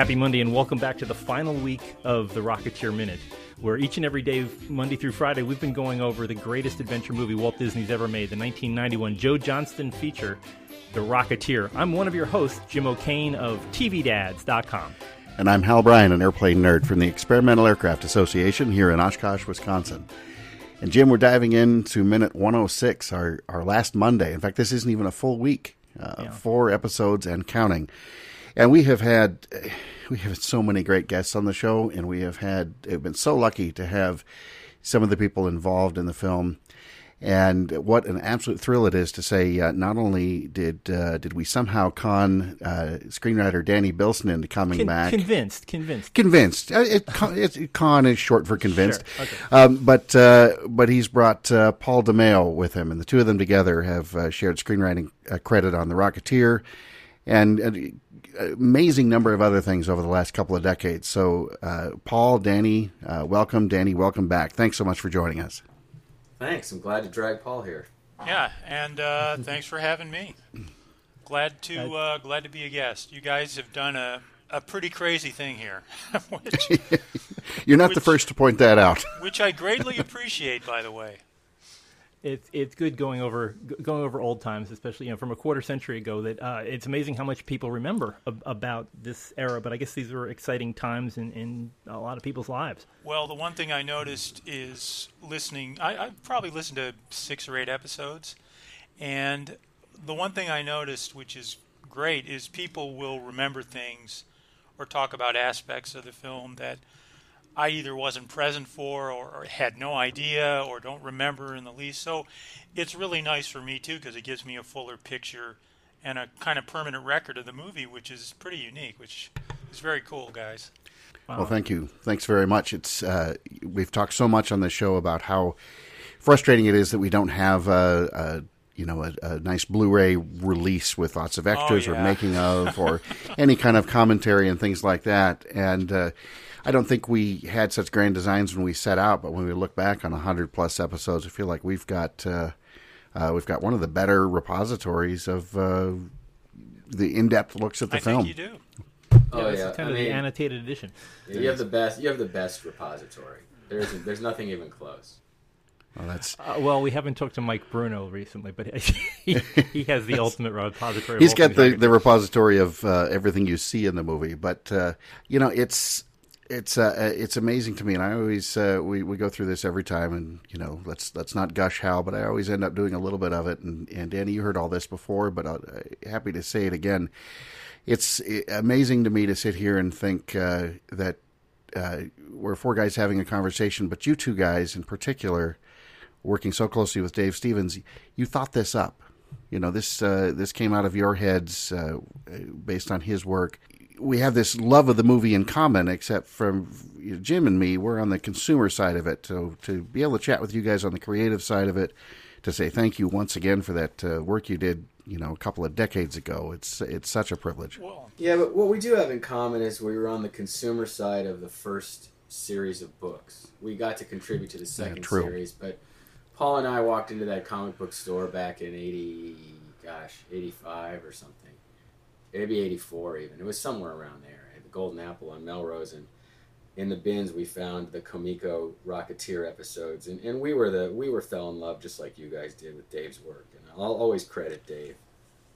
Happy Monday, and welcome back to the final week of the Rocketeer Minute, where each and every day, Monday through Friday, we've been going over the greatest adventure movie Walt Disney's ever made, the 1991 Joe Johnston feature, The Rocketeer. I'm one of your hosts, Jim O'Kane of TVDads.com. And I'm Hal Bryan, an airplane nerd from the Experimental Aircraft Association here in Oshkosh, Wisconsin. And Jim, we're diving into minute 106, our, our last Monday. In fact, this isn't even a full week, uh, yeah. four episodes and counting. And we have had we have had so many great guests on the show, and we have had have been so lucky to have some of the people involved in the film. And what an absolute thrill it is to say! Uh, not only did uh, did we somehow con uh, screenwriter Danny Bilson into coming Con- back, convinced, convinced, convinced. Uh, it, it, it, con is short for convinced. Sure. Okay. Um, but uh, but he's brought uh, Paul DeMeo with him, and the two of them together have shared screenwriting credit on The Rocketeer, and an amazing number of other things over the last couple of decades. So, uh, Paul, Danny, uh, welcome. Danny, welcome back. Thanks so much for joining us. Thanks. I'm glad to drag Paul here. Yeah, and uh, thanks for having me. Glad to uh, glad to be a guest. You guys have done a, a pretty crazy thing here. which, You're not which, the first to point that out. which I greatly appreciate, by the way it's it's good going over going over old times, especially you know from a quarter century ago. That uh, it's amazing how much people remember ab- about this era. But I guess these were exciting times in, in a lot of people's lives. Well, the one thing I noticed is listening. I, I probably listened to six or eight episodes, and the one thing I noticed, which is great, is people will remember things or talk about aspects of the film that I either wasn't present for or, or, had no idea or don't remember in the least. So it's really nice for me too because it gives me a fuller picture and a kind of permanent record of the movie, which is pretty unique, which is very cool, guys. Wow. Well, thank you. Thanks very much. It's uh, we've talked so much on the show about how frustrating it is that we don't have a, a you know a, a, nice Blu-ray release with lots of extras oh, yeah. or making of or any kind of commentary and things like that, and. Uh, I don't think we had such grand designs when we set out, but when we look back on hundred plus episodes, I feel like we've got uh, uh, we've got one of the better repositories of uh, the in-depth looks at the I film. you do. Oh yeah, yeah, kind I of mean, the annotated edition. You have the best. You have the best repository. There's there's nothing even close. Well, that's uh, well, we haven't talked to Mike Bruno recently, but he, he has the ultimate repository. He's got the, the repository of uh, everything you see in the movie, but uh, you know it's it's uh, uh, it's amazing to me, and I always uh, we we go through this every time, and you know let's let's not gush Hal, but I always end up doing a little bit of it. And, and Danny, you heard all this before, but I'm uh, happy to say it again. It's amazing to me to sit here and think uh, that uh, we're four guys having a conversation, but you two guys in particular, working so closely with Dave Stevens, you thought this up. You know this this came out of your heads based on his work we have this love of the movie in common, except from Jim and me, we're on the consumer side of it. So to be able to chat with you guys on the creative side of it, to say thank you once again for that uh, work you did, you know, a couple of decades ago, it's it's such a privilege. Well, yeah, but what we do have in common is we were on the consumer side of the first series of books. We got to contribute to the second yeah, series, but Paul and I walked into that comic book store back in eighty, gosh, eighty five or something maybe 84 even. It was somewhere around there. the Golden Apple on Melrose, and in the bins we found the Comico Rocketeer episodes, and, and we were the we were fell in love just like you guys did with Dave's work, and I'll always credit Dave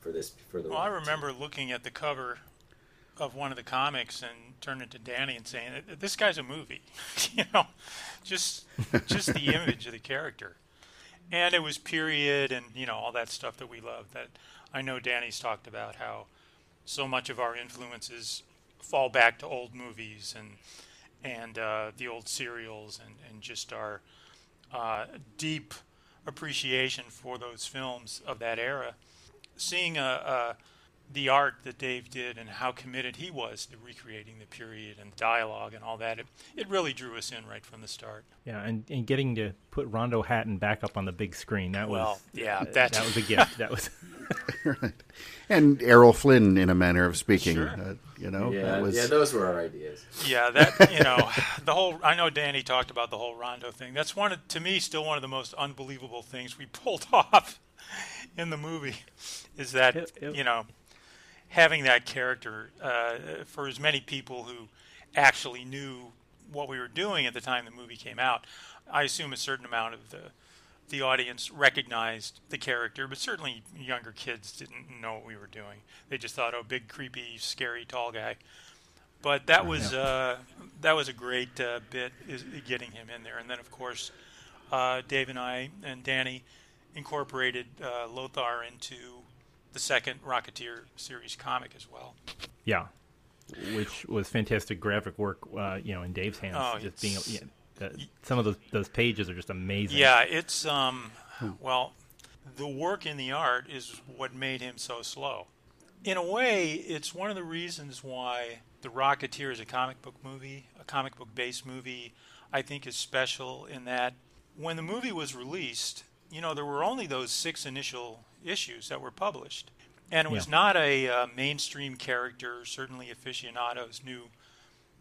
for this for the. Well, I remember looking at the cover of one of the comics and turning to Danny and saying, "This guy's a movie," you know, just just the image of the character, and it was period and you know all that stuff that we love. That I know Danny's talked about how so much of our influences fall back to old movies and and uh, the old serials and, and just our uh, deep appreciation for those films of that era. Seeing a, a the art that Dave did and how committed he was to recreating the period and dialogue and all that, it, it really drew us in right from the start. Yeah, and, and getting to put Rondo Hatton back up on the big screen, that well, was yeah, that, that was a gift. That was right. And Errol Flynn, in a manner of speaking, sure. uh, you know, yeah, was... yeah, those were our ideas. Yeah, that you know, the whole. I know Danny talked about the whole Rondo thing. That's one of, to me, still one of the most unbelievable things we pulled off in the movie. Is that It- it- you know having that character uh, for as many people who actually knew what we were doing at the time the movie came out. I assume a certain amount of the the audience recognized the character, but certainly younger kids didn't know what we were doing. They just thought, "Oh, big, creepy, scary, tall guy." But that was uh, that was a great uh, bit is getting him in there, and then of course, uh, Dave and I and Danny incorporated uh, Lothar into the second Rocketeer series comic as well. Yeah, which was fantastic graphic work, uh, you know, in Dave's hands. Oh, just being, yeah, uh, some of those those pages are just amazing. Yeah, it's um, well, the work in the art is what made him so slow. In a way, it's one of the reasons why the Rocketeer is a comic book movie, a comic book based movie. I think is special in that when the movie was released, you know, there were only those six initial issues that were published, and it was Yeah. not a uh, mainstream character. Certainly, aficionados knew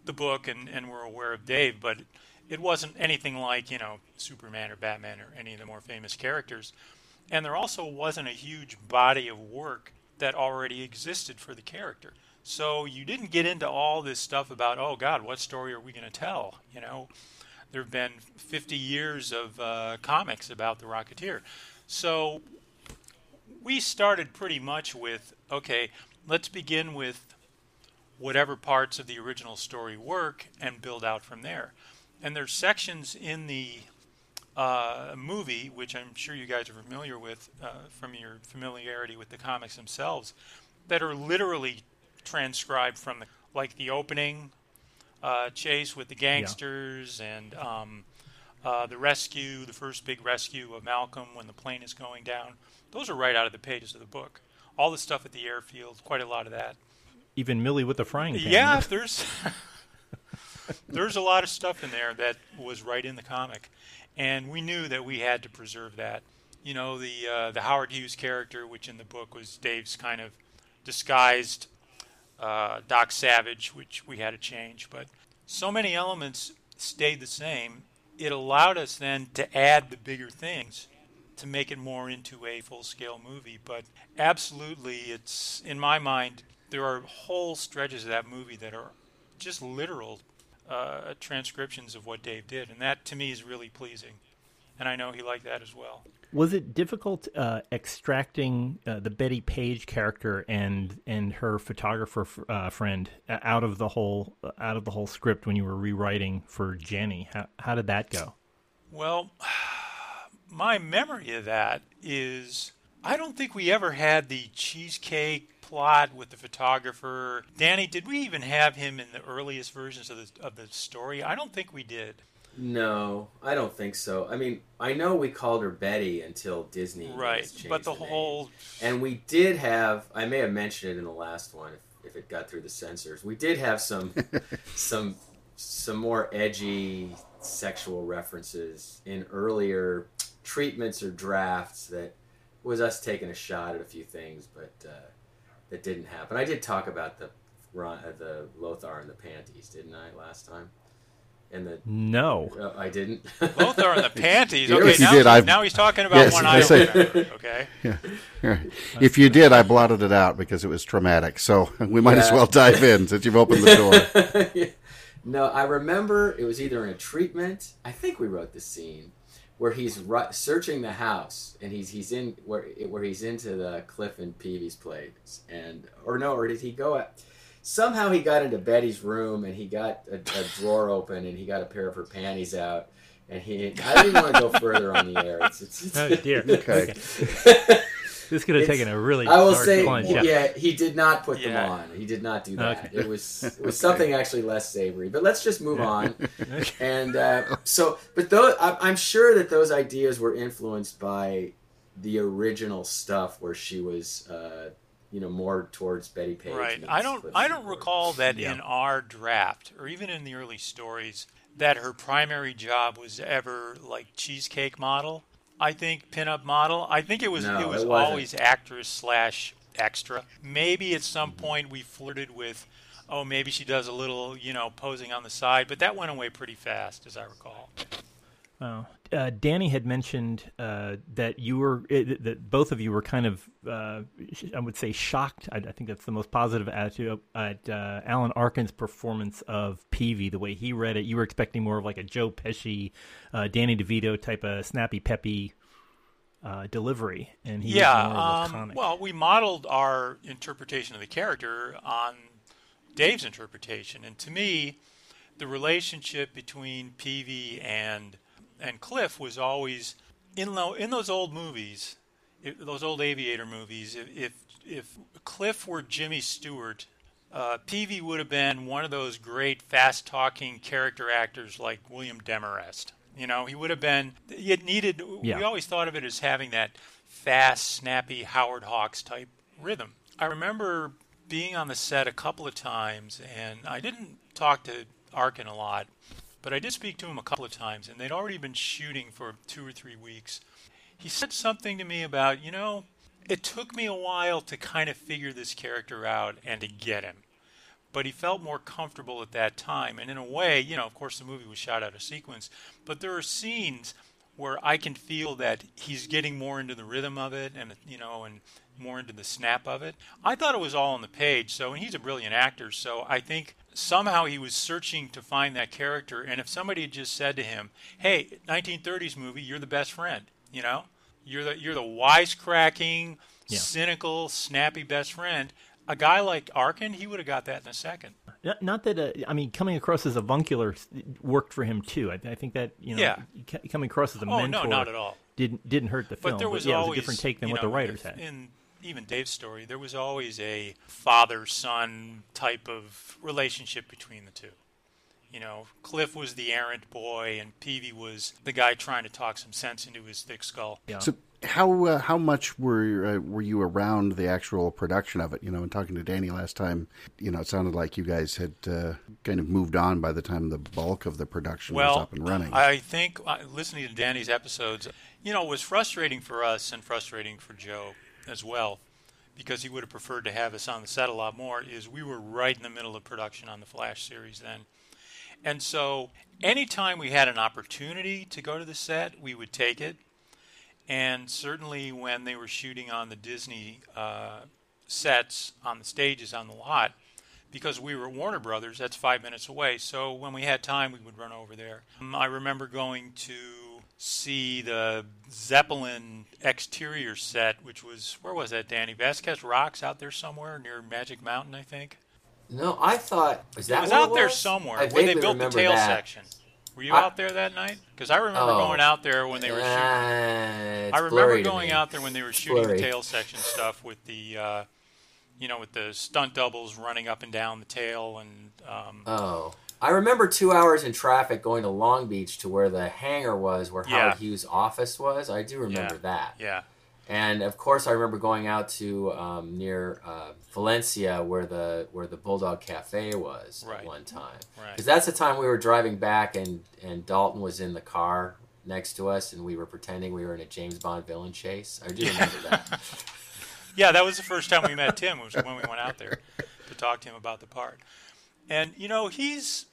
the book and, and were aware of Dave, but it wasn't anything like, you know, Superman or Batman or any of the more famous characters. And there also wasn't a huge body of work that already existed for the character. So you didn't get into all this stuff about, oh God, what story are we going to tell? You know, there have been 50 years of uh, comics about the Rocketeer. So we started pretty much with, okay, let's begin with whatever parts of the original story work and build out from there. And there's sections in the uh, movie, which I'm sure you guys are familiar with uh, from your familiarity with the comics themselves, that are literally transcribed from the like the opening uh, chase with the gangsters and um, uh, the rescue, the first big rescue of Malcolm when the plane is going down. Those are right out of the pages of the book. All the stuff at the airfield, quite a lot of that. even Millie with the frying pan. Yeah, there's there's a lot of stuff in there that was right in the comic, and we knew that we had to preserve that. You know, the uh, the Howard Hughes character, which in the book was Dave's kind of disguised uh, Doc Savage, which we had to change, but so many elements stayed the same. It allowed us then to add the bigger things to make it more into a full scale movie. But absolutely, it's in my mind, there are whole stretches of that movie that are just literal uh, transcriptions of what Dave did, and that to me is really pleasing. And I know he liked that as well. Was it difficult uh, extracting uh, the Bettie Page character and and her photographer uh, friend out of the whole out of the whole script when you were rewriting for Jenny? How how did that go? Well, my memory of that is I don't think we ever had the cheesecake plot with the photographer. Danny, did we even have him in the earliest versions of the of the story? I don't think we did. No, I don't think so. I mean, I know we called her Betty until Disney Right, changed but the name. whole and we did have. I may have mentioned it in the last one if, if it got through the censors. We did have some some some more edgy sexual references in earlier treatments or drafts that was us taking a shot at a few things, but uh, that didn't happen. I did talk about the Ron- uh, the Lothar and the panties, didn't I, last time? And the No. uh, I didn't. both are in the panties. Okay, you now, did. I've- now he's talking about Yes, one I eye. say- Okay. if you did, I blotted it out because it was traumatic. So we might as well dive in since you've opened the door. no, I remember it was either in a treatment. I think we wrote the scene where he's ru- searching the house and he's he's in where where he's into the Cliff and Peevy's place and or no, or did he go at? Somehow he got into Betty's room and he got a, a drawer open and he got a pair of her panties out. And he, I didn't want to go further on the air. It's, it's, it's Oh dear. Okay. This could have It's- taken a really long time. I will dark say, plunge. yeah. he did not put Yeah. them on. He did not do that. Okay. It was it was something actually less savory. But let's just move on. And uh, so, but those, I, I'm sure that those ideas were influenced by the original stuff, where she was, uh, you know, more towards Bettie Page. Right. I don't. I don't Seaworth. recall that Yeah. in our draft, or even in the early stories, that her primary job was ever like cheesecake model. I think pinup model. I think it was. No, it was it always actress slash extra. Maybe at some mm-hmm. point we flirted with, oh, maybe she does a little, you know, posing on the side, but that went away pretty fast, as I recall. Oh. Uh, Danny had mentioned uh, that you were uh, that both of you were kind of uh, I would say shocked. I, I, think that's the most positive attitude at uh, Alan Arkin's performance of Peevy. The way he read it, you were expecting more of like a Joe Pesci, uh, Danny DeVito type of snappy, peppy delivery, and he yeah. Um, well, we modeled our interpretation of the character on Dave's interpretation, and to me, the relationship between Peevy and and Cliff was always in lo- in those old movies, if, those old aviator movies. If, if if Cliff were Jimmy Stewart, uh, Peevy would have been one of those great fast talking character actors like William Demarest. You know, he would have been. It needed. Yeah. We always thought of it as having that fast, snappy Howard Hawks type rhythm. I remember being on the set a couple of times, and I didn't talk to Arkin a lot, but I did speak to him a couple of times, and they'd already been shooting for two or three weeks. He said something to me about, you know, it took me a while to kind of figure this character out and to get him. But he felt more comfortable at that time. And in a way, you know, of course, the movie was shot out of sequence, but there are scenes where I can feel that he's getting more into the rhythm of it and, you know, and more into the snap of it. I thought it was all on the page, so, and he's a brilliant actor, so I think somehow he was searching to find that character. And if somebody had just said to him, "Hey, 1930s movie, you're the best friend," you know, you're the you're the wisecracking, yeah. cynical, snappy best friend. A guy like Arkin, he would have got that in a second. Not, not that uh, I mean, coming across as avuncular worked for him too. I, I think that you know, yeah. coming across as a oh, mentor, no, not at all. Didn't didn't hurt the film. But there was but, yeah, always it was a different take than what know, the writers had. In even Dave's story, there was always a father son type of relationship between the two. You know, Cliff was the errant boy, and Peevy was the guy trying to talk some sense into his thick skull. Yeah. So, how uh, how much were uh, were you around the actual production of it? You know, and talking to Danny last time, you know, it sounded like you guys had uh, kind of moved on by the time the bulk of the production well, was up and running. I think uh, listening to Danny's episodes, you know, was frustrating for us and frustrating for Joe as well, because he would have preferred to have us on the set a lot more, is we were right in the middle of production on the Flash series then. And so anytime we had an opportunity to go to the set, we would take it. And certainly when they were shooting on the Disney uh, sets, on the stages, on the lot, because we were at Warner Brothers, that's five minutes away. So when we had time, we would run over there. Um, I remember going to see the Zeppelin exterior set, which was where was that, Danny? Vasquez Rocks out there somewhere near Magic Mountain, I think. No, I thought was that it was out it there somewhere I where they built the tail that. section. Were you I, out there that night? Because I remember oh, going out there when they were shooting. Uh, I remember going out there when they were shooting blurry. the tail section stuff with the, uh, you know, with the stunt doubles running up and down the tail and. Um, oh. I remember two hours in traffic going to Long Beach to where the hangar was, where yeah. Howard Hughes' office was. I do remember yeah. that. Yeah. And of course, I remember going out to um, near uh, Valencia, where the where the Bulldog Cafe was right. at one time. Because right. that's the time we were driving back, and and Dalton was in the car next to us, and we were pretending we were in a James Bond villain chase. I do remember that. yeah, that was the first time we met Tim. Was when we went out there to talk to him about the part. And you know, he's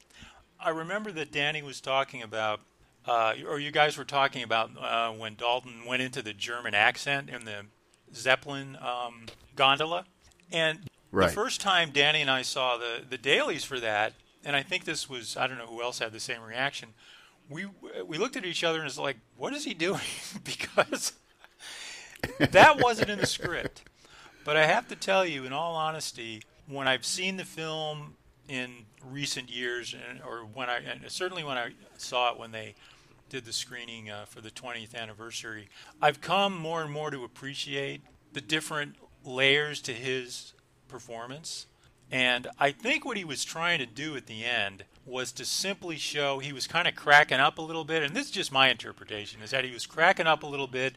I remember that Danny was talking about, uh, or you guys were talking about uh, when Dalton went into the German accent in the Zeppelin um, gondola. And right. the first time Danny and I saw the, the dailies for that, and I think this was, I don't know who else had the same reaction, we, we looked at each other and it's like, what is he doing? because that wasn't in the script. But I have to tell you, in all honesty, when I've seen the film in recent years, or when I certainly when I saw it when they did the screening uh, for the 20th anniversary, I've come more and more to appreciate the different layers to his performance. And I think what he was trying to do at the end was to simply show he was kind of cracking up a little bit. And this is just my interpretation is that he was cracking up a little bit.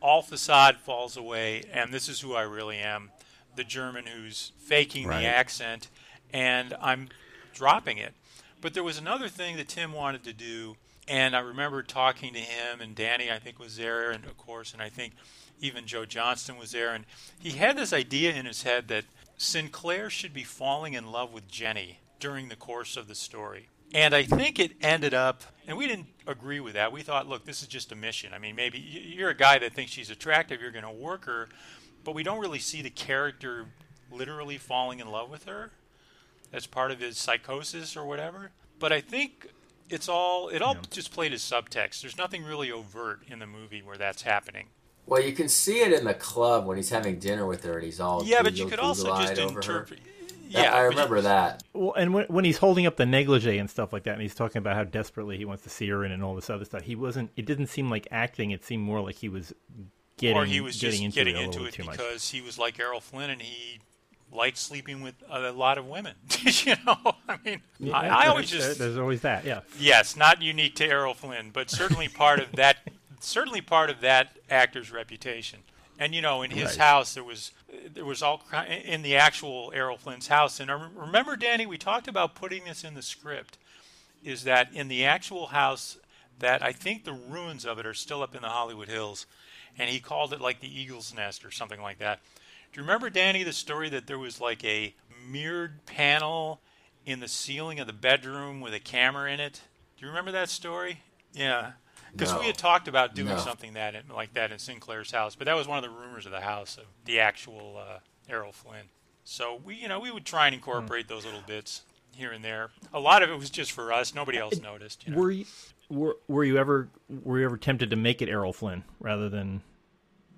All facade falls away, and this is who I really am the German who's faking right. the accent and I'm dropping it. But there was another thing that Tim wanted to do, and I remember talking to him, and Danny, I think, was there, and of course, and I think even Joe Johnston was there, and he had this idea in his head that Sinclair should be falling in love with Jenny during the course of the story. And I think it ended up, and we didn't agree with that. We thought, look, this is just a mission. I mean, maybe you're a guy that thinks she's attractive, you're going to work her, but we don't really see the character literally falling in love with her as part of his psychosis or whatever. But I think it's all it all yeah. just played as subtext. There's nothing really overt in the movie where that's happening. Well, you can see it in the club when he's having dinner with her and he's all yeah, but you could also just interpret. Yeah, I remember you, that. Well, and when, when he's holding up the negligee and stuff like that, and he's talking about how desperately he wants to see her in and all this other stuff, he wasn't. It didn't seem like acting. It seemed more like he was getting. Or he was getting just into getting it into it because much. he was like Errol Flynn, and he liked sleeping with a lot of women. you know, I mean, yeah, I, I always just there's always that. Yeah. Yes, not unique to Errol Flynn, but certainly part of that. Certainly part of that actor's reputation. And you know, in his right. house, there was there was all in the actual Errol Flynn's house. And uh, I remember, Danny, we talked about putting this in the script. Is that in the actual house that I think the ruins of it are still up in the Hollywood Hills, and he called it like the Eagle's Nest or something like that. Do you remember, Danny, the story that there was like a mirrored panel in the ceiling of the bedroom with a camera in it? Do you remember that story? Yeah. Because no. we had talked about doing no. something that like that in Sinclair's house, but that was one of the rumors of the house of the actual uh, Errol Flynn. So we, you know, we would try and incorporate those little bits here and there. A lot of it was just for us; nobody else noticed. You know? Were you were, were you ever were you ever tempted to make it Errol Flynn rather than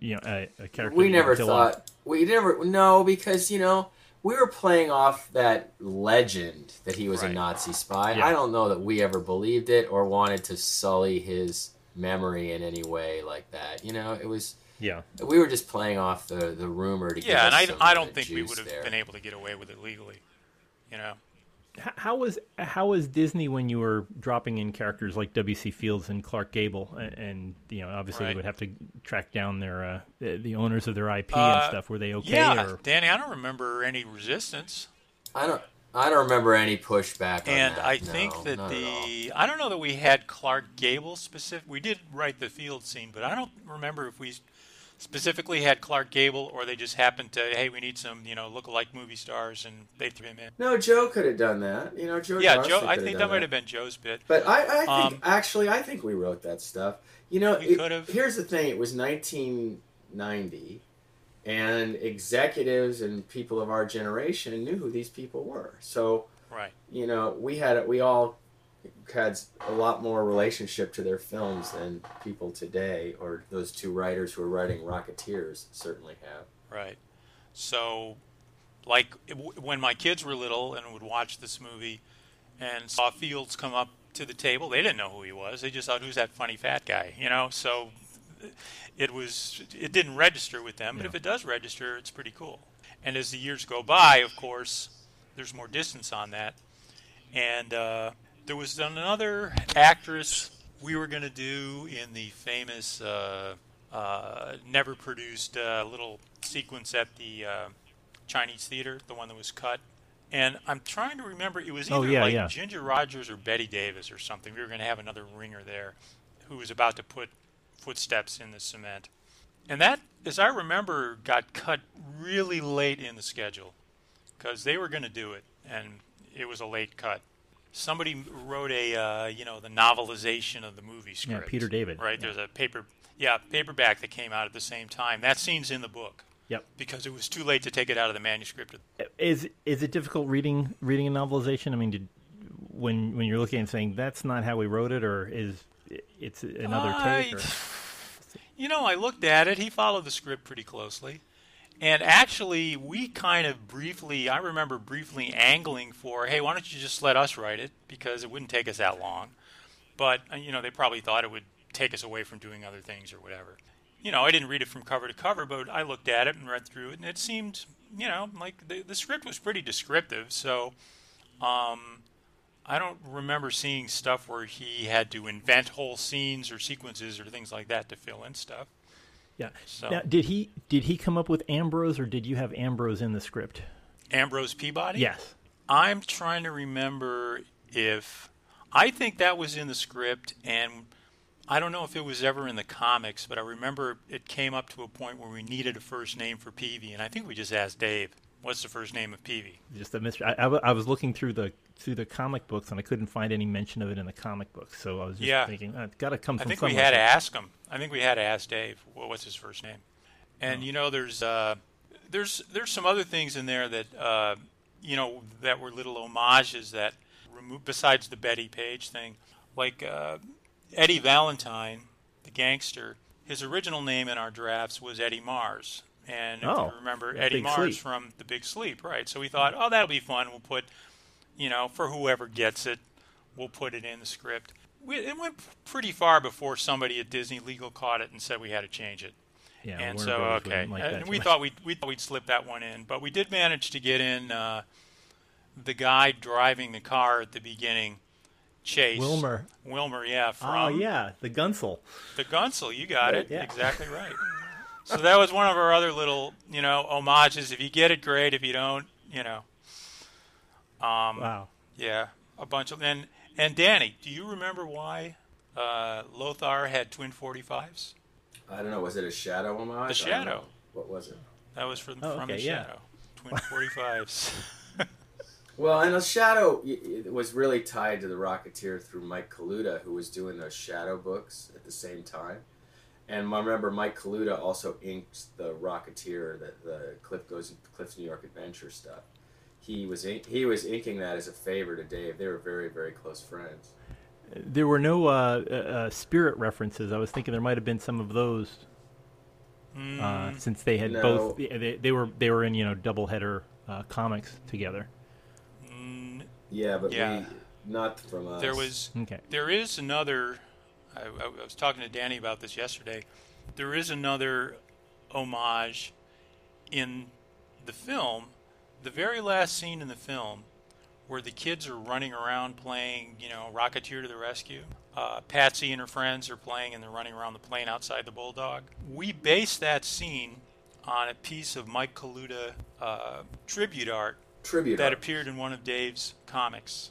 you know a, a character? We never thought. We never no because you know we were playing off that legend that he was right. a Nazi spy. Yeah. I don't know that we ever believed it or wanted to sully his memory in any way like that. You know, it was. Yeah. We were just playing off the, the rumor to yeah, and I, I don't think we would have been able to get away with it legally. You know. How was how was Disney when you were dropping in characters like W.C. Fields and Clark Gable, and, and you know obviously right. they would have to track down their uh, the, the, owners of their IP uh, and stuff. Were they okay? Yeah, or? Danny, I don't remember any resistance. I don't. I don't remember any pushback. and that. I no, think that the I don't know that we had Clark Gable specific. We did write the field scene, but I don't remember if we specifically had Clark Gable, or they just happened to, hey, we need some, you know, look-alike movie stars, and they threw him in. No, Joe could have done that. You know, Joe. Yeah, Joe. I think that, might have been Joe's bit. But I, I think Um, actually, I think we wrote that stuff. You know, it- here's the thing: it was 1990, and executives and people of our generation knew who these people were. So Right. you know, we had we all had a lot more relationship to their films than people today, or those two writers who are writing Rocketeers certainly have. Right. So, like when my kids were little and would watch this movie and saw Fields come up to the table, they didn't know who he was. They just thought, "Who's that funny fat guy?" You know. So, it was it didn't register with them. But Yeah. if it does register, it's pretty cool. And as the years go by, of course, there's more distance on that. And uh, there was another actress we were going to do in the famous, uh, uh, never produced uh, little sequence at the uh, Chinese theater, the one that was cut. And I'm trying to remember, it was either Oh, yeah, like yeah. Ginger Rogers or Bette Davis or something. We were going to have another ringer there who was about to put footsteps in the cement. And that, as I remember, got cut really late in the schedule because they were going to do it, and it was a late cut. Somebody wrote a, uh, you know, the novelization of the movie script. Yeah. Peter David. Right? There's a paper, yeah, paperback that came out at the same time. That scene's in the book Yep. because it was too late to take it out of the manuscript. Is is it difficult reading reading a novelization? I mean, did when when you're looking and saying that's not how we wrote it, or is it's another take? Or? You know, I looked at it. He followed the script pretty closely. And actually, we kind of briefly, I remember briefly angling for, hey, why don't you just let us write it? Because it wouldn't take us that long. But, uh, you know, they probably thought it would take us away from doing other things or whatever. You know, I didn't read it from cover to cover, but I looked at it and read through it, and it seemed, you know, like the, the script was pretty descriptive. So, um, I don't remember seeing stuff where he had to invent whole scenes or sequences or things like that to fill in stuff. Yeah. So- Now, did he did he come up with Ambrose, or did you have Ambrose in the script? Ambrose Peabody? Yes. I'm trying to remember if I think that was in the script, and I don't know if it was ever in the comics, but I remember it came up to a point where we needed a first name for Peevy, and I think we just asked Dave What's the first name of Peevy? Just a mystery. I, I I was looking through the through the comic books and I couldn't find any mention of it in the comic books. So I was just Yeah. thinking, uh, it's got to come I from think we had to ask him. I think we had to ask Dave. Well, what's his first name? And Oh. you know, there's uh, there's there's some other things in there that uh, you know that were little homages that remove besides the Bettie Page thing, like uh, Eddie Valentine, the gangster. His original name in our drafts was Eddie Mars. And if Oh, you remember Eddie Mars Sleep. from The Big Sleep, right? So we thought, oh, that'll be fun. We'll put, you know, for whoever gets it, we'll put it in the script. We, it went pretty far before somebody at Disney Legal caught it and said we had to change it. Yeah, and Warner so Brothers okay, like and we much. thought we we thought we'd slip that one in, but we did manage to get in uh, the guy driving the car at the beginning. Chase Wilmer. Wilmer, yeah, from Oh yeah, the Gunsel. the Gunsel. You got it Yeah. exactly right. so that was one of our other little, you know, homages. If you get it, great. If you don't, you know, um, Wow. yeah, a bunch of and and Danny, do you remember why uh, Lothar had twin 45s? I don't know. Was it a shadow homage? The I don't Shadow. What was it? That was from Oh, from the okay, yeah. Shadow. Twin 45s. Well, and the Shadow it was really tied to the Rocketeer through Mike Kaluta, who was doing those Shadow books at the same time. And I remember Mike Kaluta also inked the Rocketeer, the, the Cliff goes Cliff's New York Adventure stuff. He was in, he was inking that as a favor to Dave. They were very very close friends. There were no uh, uh, uh, spirit references. I was thinking there might have been some of those, uh, since they had No. both. They, they were they were in you know double header uh, comics together. Mm, Yeah, but Yeah. we not from us. there was Okay. there is another. I, I was talking to Danny about this yesterday. There is another homage in the film. The very last scene in the film, where the kids are running around playing, you know, Rocketeer to the rescue. Uh, Patsy and her friends are playing, and they're running around the plane outside the Bulldog. We based that scene on a piece of Mike Kaluta uh, tribute art tribute. that art. appeared in one of Dave's comics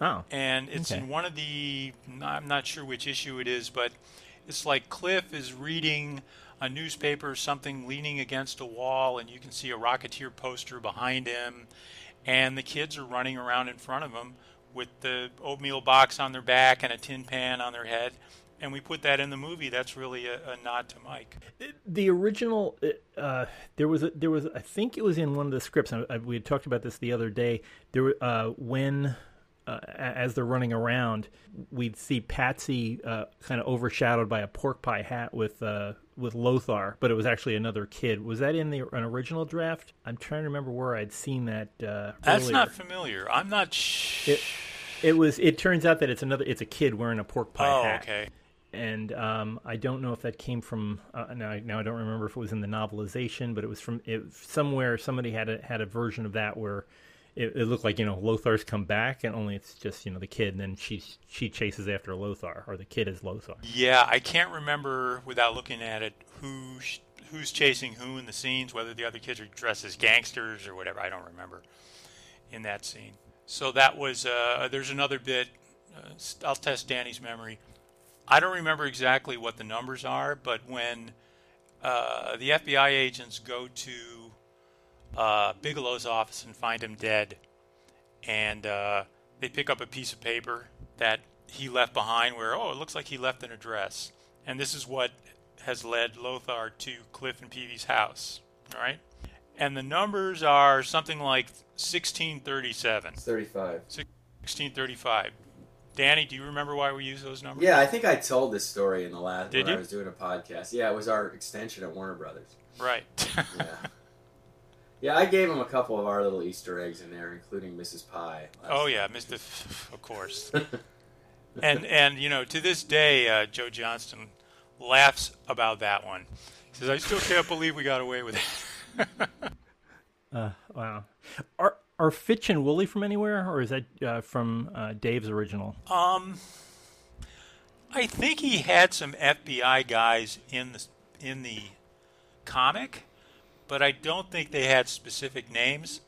Oh. and it's Okay. in one of the I'm not sure which issue it is, but it's like Cliff is reading a newspaper something leaning against a wall and you can see a Rocketeer poster behind him and the kids are running around in front of him with the oatmeal box on their back and a tin pan on their head and we put that in the movie that's really a, a nod to Mike. the original uh, there was a, there was I think it was in one of the scripts and I, we had talked about this the other day there uh, when uh, as they're running around we'd see Patsy uh, kind of overshadowed by a pork pie hat with uh, with Lothar but it was actually another kid was that in the an original draft I'm trying to remember where I'd seen that uh, That's earlier. not familiar. I'm not sh- it, it was it turns out that it's another it's a kid wearing a pork pie Oh, hat okay. and um, I don't know if that came from uh, now. I- Now I don't remember if it was in the novelization, but it was from it, somewhere. Somebody had a had a version of that where it, it looked like you know Lothar's come back, and only it's just you know the kid, and then she she chases after Lothar, or the kid is Lothar. Yeah, I can't remember without looking at it who who's chasing who in the scenes, whether the other kids are dressed as gangsters or whatever. I don't remember in that scene. So that was uh, there's another bit. Uh, I'll test Danny's memory. I don't remember exactly what the numbers are, but when uh, the FBI agents go to uh, Bigelow's office and find him dead, and uh, they pick up a piece of paper that he left behind where, oh, it looks like he left an address. And this is what has led Lothar to Cliff and Peevy's house, all right? And the numbers are something like 1637, thirty-five. 1635. Danny, do you remember why we use those numbers? Yeah, I think I told this story in the last Did when you? I was doing a podcast. Yeah, it was our extension at Warner Brothers. Right. Yeah. Yeah, I gave him a couple of our little Easter eggs in there, including Mrs. Pie. oh yeah, Mr. F- of course. and and you know to this day, uh, Joe Johnston laughs about that one. He says, "I still can't believe we got away with it." Uh, wow. Are are Fitch and Wooly from anywhere, or is that uh, from uh, Dave's original? Um, I think he had some FBI guys in the in the comic, but I don't think they had specific names.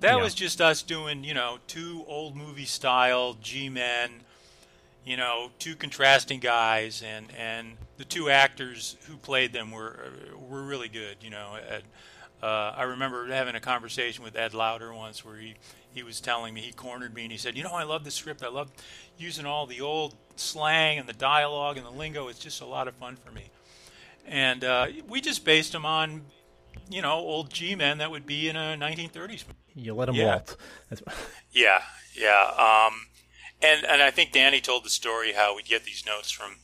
That Yeah. was just us doing, you know, two old movie style G-men, you know, two contrasting guys, and and the two actors who played them were were really good. You know, Uh, I remember having a conversation with Ed Lauter once where he, he was telling me, he cornered me and he said, You know, I love the script. I love using all the old slang and the dialogue and the lingo. It's just a lot of fun for me. And uh, we just based them on, you know, old G men that would be in a 1930s. You let them Yeah. waltz. Yeah, yeah. Um, and and I think Danny told the story how we'd get these notes from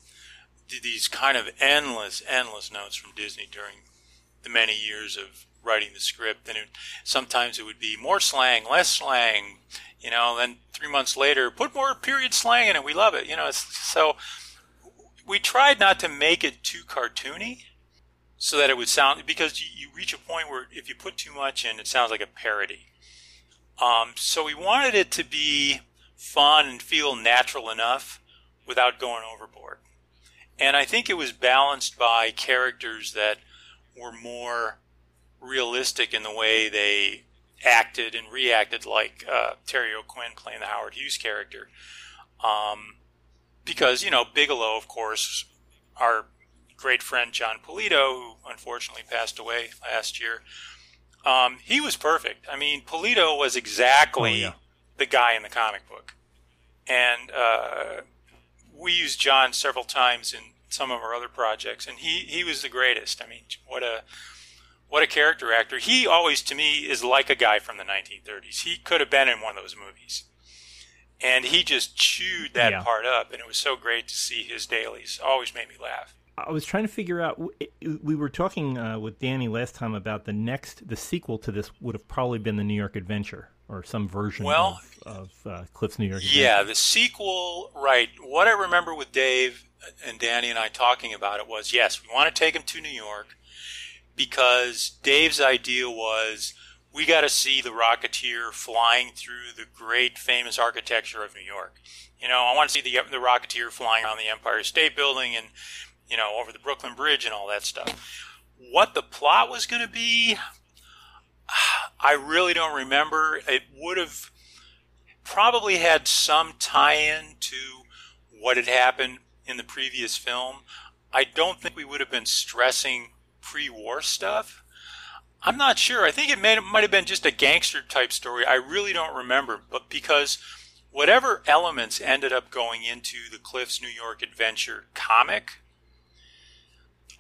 these kind of endless, endless notes from Disney during the many years of writing the script. And it, sometimes it would be more slang, less slang. You know, then three months later, put more period slang in it. We love it. You know, it's, so we tried not to make it too cartoony. So that it would sound because you, you reach a point where if you put too much in, it sounds like a parody. Um, so we wanted it to be fun and feel natural enough without going overboard. And I think it was balanced by characters that were more realistic in the way they acted and reacted, like uh, Terry O'Quinn playing the Howard Hughes character. Um, because, you know, Bigelow, of course, our great friend Jon Polito, who unfortunately passed away last year, um, he was perfect. I mean, Polito was exactly Oh, yeah. the guy in the comic book. And uh, we used Jon several times in some of our other projects, and he, he was the greatest. I mean, what a what a character actor. He always, to me, is like a guy from the 1930s. He could have been in one of those movies. And he just chewed that Yeah. part up, and it was so great to see his dailies. Always made me laugh. I was trying to figure out. We were talking uh, with Danny last time about the next, the sequel to this would have probably been the New York Adventure or some version Well, of, of uh, Cliff's New York. Adventure. Yeah, the sequel, right. What I remember with Dave and Danny and I talking about it was yes, we want to take him to New York because Dave's idea was we got to see the Rocketeer flying through the great famous architecture of New York. You know, I want to see the, the Rocketeer flying around the Empire State Building and, you know, over the Brooklyn Bridge and all that stuff. What the plot was going to be, I really don't remember. It would have probably had some tie-in to what had happened in the previous film. I don't think we would have been stressing pre-war stuff. I'm not sure. I think it, may, it might have been just a gangster type story. I really don't remember, but because whatever elements ended up going into the Cliff's New York Adventure comic,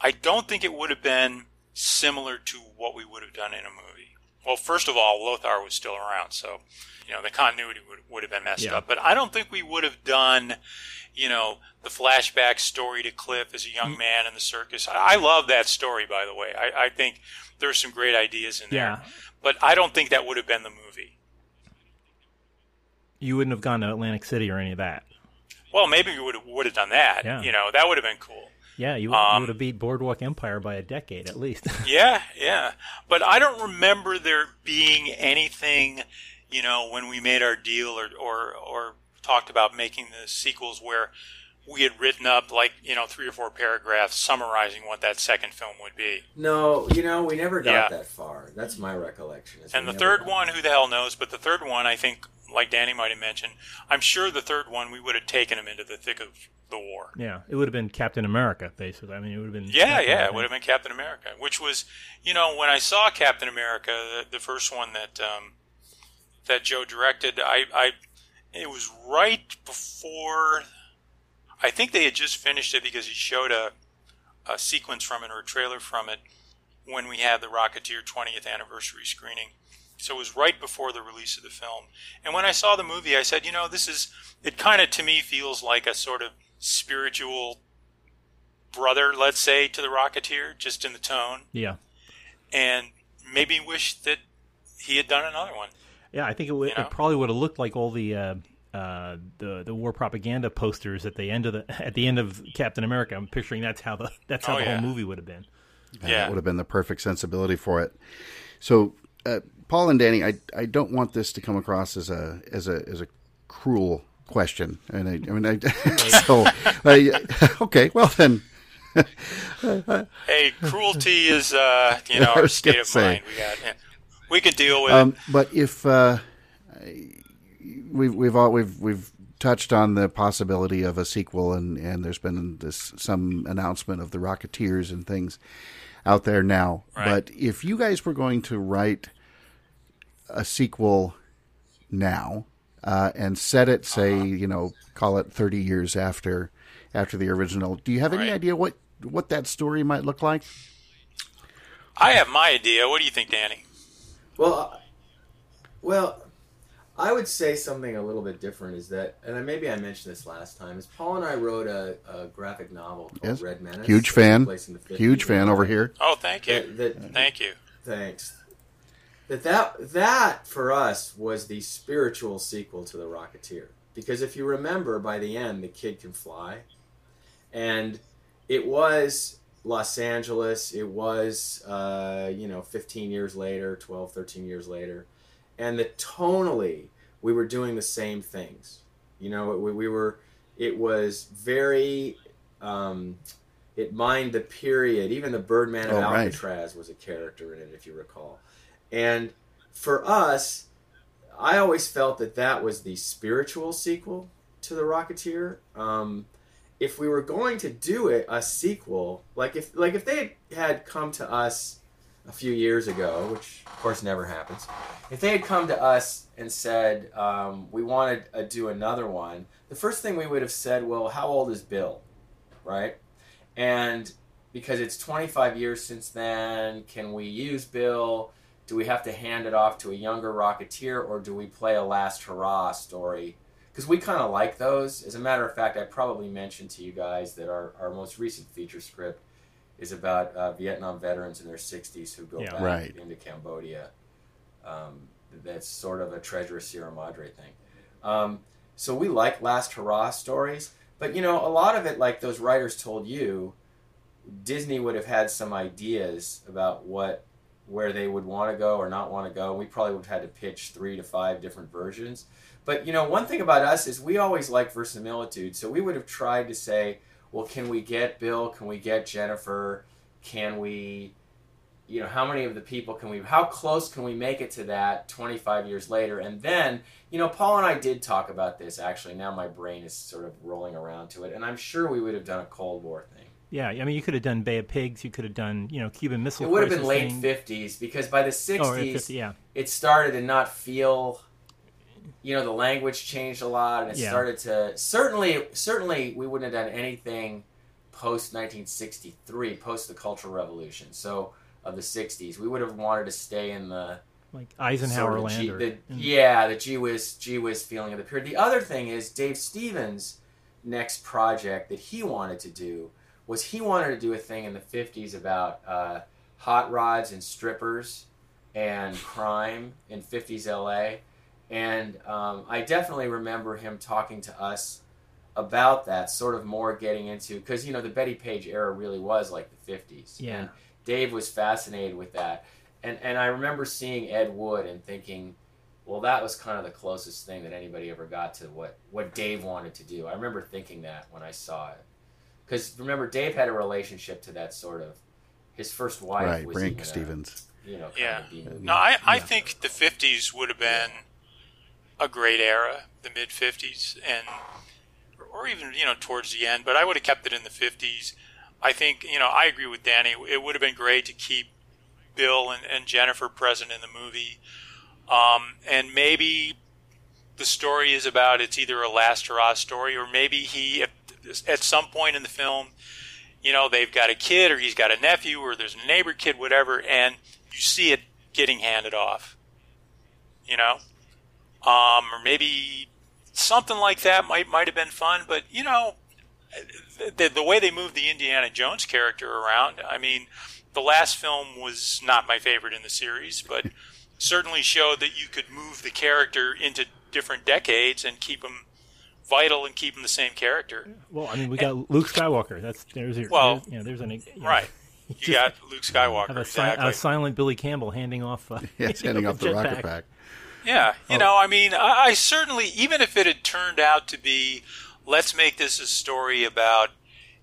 I don't think it would have been similar to what we would have done in a movie. Well, first of all, Lothar was still around, so you know the continuity would, would have been messed Yeah. up. But I don't think we would have done, you know, the flashback story to Cliff as a young mm. man in the circus. I, I love that story, by the way. I, I think there's some great ideas in there. Yeah. But I don't think that would have been the movie. You wouldn't have gone to Atlantic City or any of that. Well, maybe we would have, would have done that. Yeah. You know, that would have been cool. Yeah, you, would- Um, you would have beat Boardwalk Empire by a decade at least. Yeah, yeah. But I don't remember there being anything, you know, when we made our deal or, or, or talked about making the sequels where we had written up like, you know, three or four paragraphs summarizing what that second film would be. No, you know, we never got Yeah. that far. That's my recollection. And the third one, that. who the hell knows? But the third one, I think, like Danny might have mentioned, I'm sure the third one we would have taken him into the thick of the war. yeah, it would have been Captain America basically. I mean, it would have been. Yeah, kind yeah, of it would have been Captain America, which was, you know, when I saw Captain America, the, the first one that um, that Joe directed, I, I, it was right before. I think they had just finished it because he showed a, a sequence from it or a trailer from it when we had the Rocketeer 20th anniversary screening. So it was right before the release of the film. And when I saw the movie, I said, you know, this is, it kind of to me feels like a sort of spiritual brother, let's say, to the Rocketeer, just in the tone, Yeah, and maybe wish that he had done another one. yeah. I think it, would, You know? it probably would have looked like all the. Uh, uh, the the war propaganda posters at the end of the at the end of Captain America. I'm picturing that's how the that's how Oh, the yeah. whole movie would have been. And Yeah. That would have been the perfect sensibility for it. So, uh, Paul and Danny, I I don't want this to come across as a as a as a cruel question, and I, I mean, I, so I, okay, well then, Hey, cruelty is, uh, you know, our state of say. mind. We got, yeah. we could deal with um, it. but if uh, we've we've all we've we've touched on the possibility of a sequel, and, and there's been this some announcement of the Rocketeers and things out there now. Right. But if you guys were going to write a sequel now uh, and set it, say, Uh-huh. you know, call it 30 years after after the original, do you have any idea what what that story might look like? I have my idea. What do you think, Danny? Well, uh, well, I would say something a little bit different. Is that, and maybe I mentioned this last time. Is Paul and I wrote a, a graphic novel called Yes. Red Menace. Huge fan. place in the 50s Huge fan over here. Oh, thank you. That, that, Thank you. Thanks. That that that for us was the spiritual sequel to the Rocketeer. Because if you remember by the end the kid can fly. And it was Los Angeles. It was uh, you know 15 years later 12 13 years later. And the tonally we were doing the same things. You know we, we were it was very um, it mined the period. Even the Birdman of Oh, right. Alcatraz was a character in it if you recall and for us, I always felt that that was the spiritual sequel to The Rocketeer. Um, if we were going to do it, a sequel, like if like if they had come to us a few years ago, which of course never happens, if they had come to us and said um, we wanted to do another one, the first thing we would have said, well, how old is Bill, right? And because it's 25 years since then, can we use Bill? Do we have to hand it off to a younger Rocketeer, or do we play a last hurrah story? Because we kind of like those. As a matter of fact, I probably mentioned to you guys that our, our most recent feature script is about uh, Vietnam veterans in their 60s who go Yeah. back Right. into Cambodia. Um, that's sort of a treasure Sierra Madre thing. Um, so we like last hurrah stories, but you know, a lot of it, like those writers told you, Disney would have had some ideas about what where they would want to go or not want to go. We probably would have had to pitch three to five different versions. But you know, one thing about us is we always like verisimilitude. So we would have tried to say, well, can we get Bill? Can we get Jennifer? Can we, you know, how many of the people can we? How close can we make it to that 25 years later? And then, you know, Paul and I did talk about this actually. Now my brain is sort of rolling around to it, and I'm sure we would have done a Cold War thing. Yeah, I mean, you could have done Bay of Pigs. You could have done, you know, Cuban Missile It would have been late fifties because by the oh, sixties, Oh, 50, yeah. it started to not feel. You know, the language changed a lot, and it Yeah. started to certainly, certainly, we wouldn't have done anything post nineteen sixty three, post the Cultural Revolution. So of the sixties, we would have wanted to stay in the Like Eisenhower sort of land. G- the, yeah, the G whiz G whiz feeling of the period. The other thing is Dave Stevens' next project that he wanted to do was he wanted to do a thing in the fifties about uh, hot rods and strippers and crime in fifties LA, and um, I definitely remember him talking to us about that, sort of more getting into because you know the Bettie Page era really was like the fifties. Yeah. And Dave was fascinated with that. And and I remember seeing Ed Wood and thinking, well, that was kind of the closest thing that anybody ever got to what what Dave wanted to do. I remember thinking that when I saw it, because remember Dave had a relationship to that sort of. His first wife Right, was Brinke even a, Stevens. you know, kind Yeah. of B No, I, I Yeah. think the 50s would have been a great era, the mid 50s, and or even you know towards the end. But I would have kept it in the 50s. I think you know I agree with Danny. It would have been great to keep Bill and, and Jennifer present in the movie, um, and maybe the story is about it's either a last hurrah story or maybe he at, at some point in the film you know they've got a kid or he's got a nephew or there's a neighbor kid whatever and you see it getting handed off you know? Um, or maybe something like that might might have been fun but you know the, the way they moved the indiana jones character around i mean the last film was not my favorite in the series but certainly showed that you could move the character into different decades and keep him vital in keeping the same character well, I mean, we got Luke Skywalker. That's there's your, Well, there's, you know, there's an you know, right you got luke skywalker have a, si- exactly a silent Billy Campbell handing off. Uh, Yes, handing off the rocket pack. Yeah, Oh. you know, I mean, I, I certainly, even if it had turned out to be, let's make this a story about,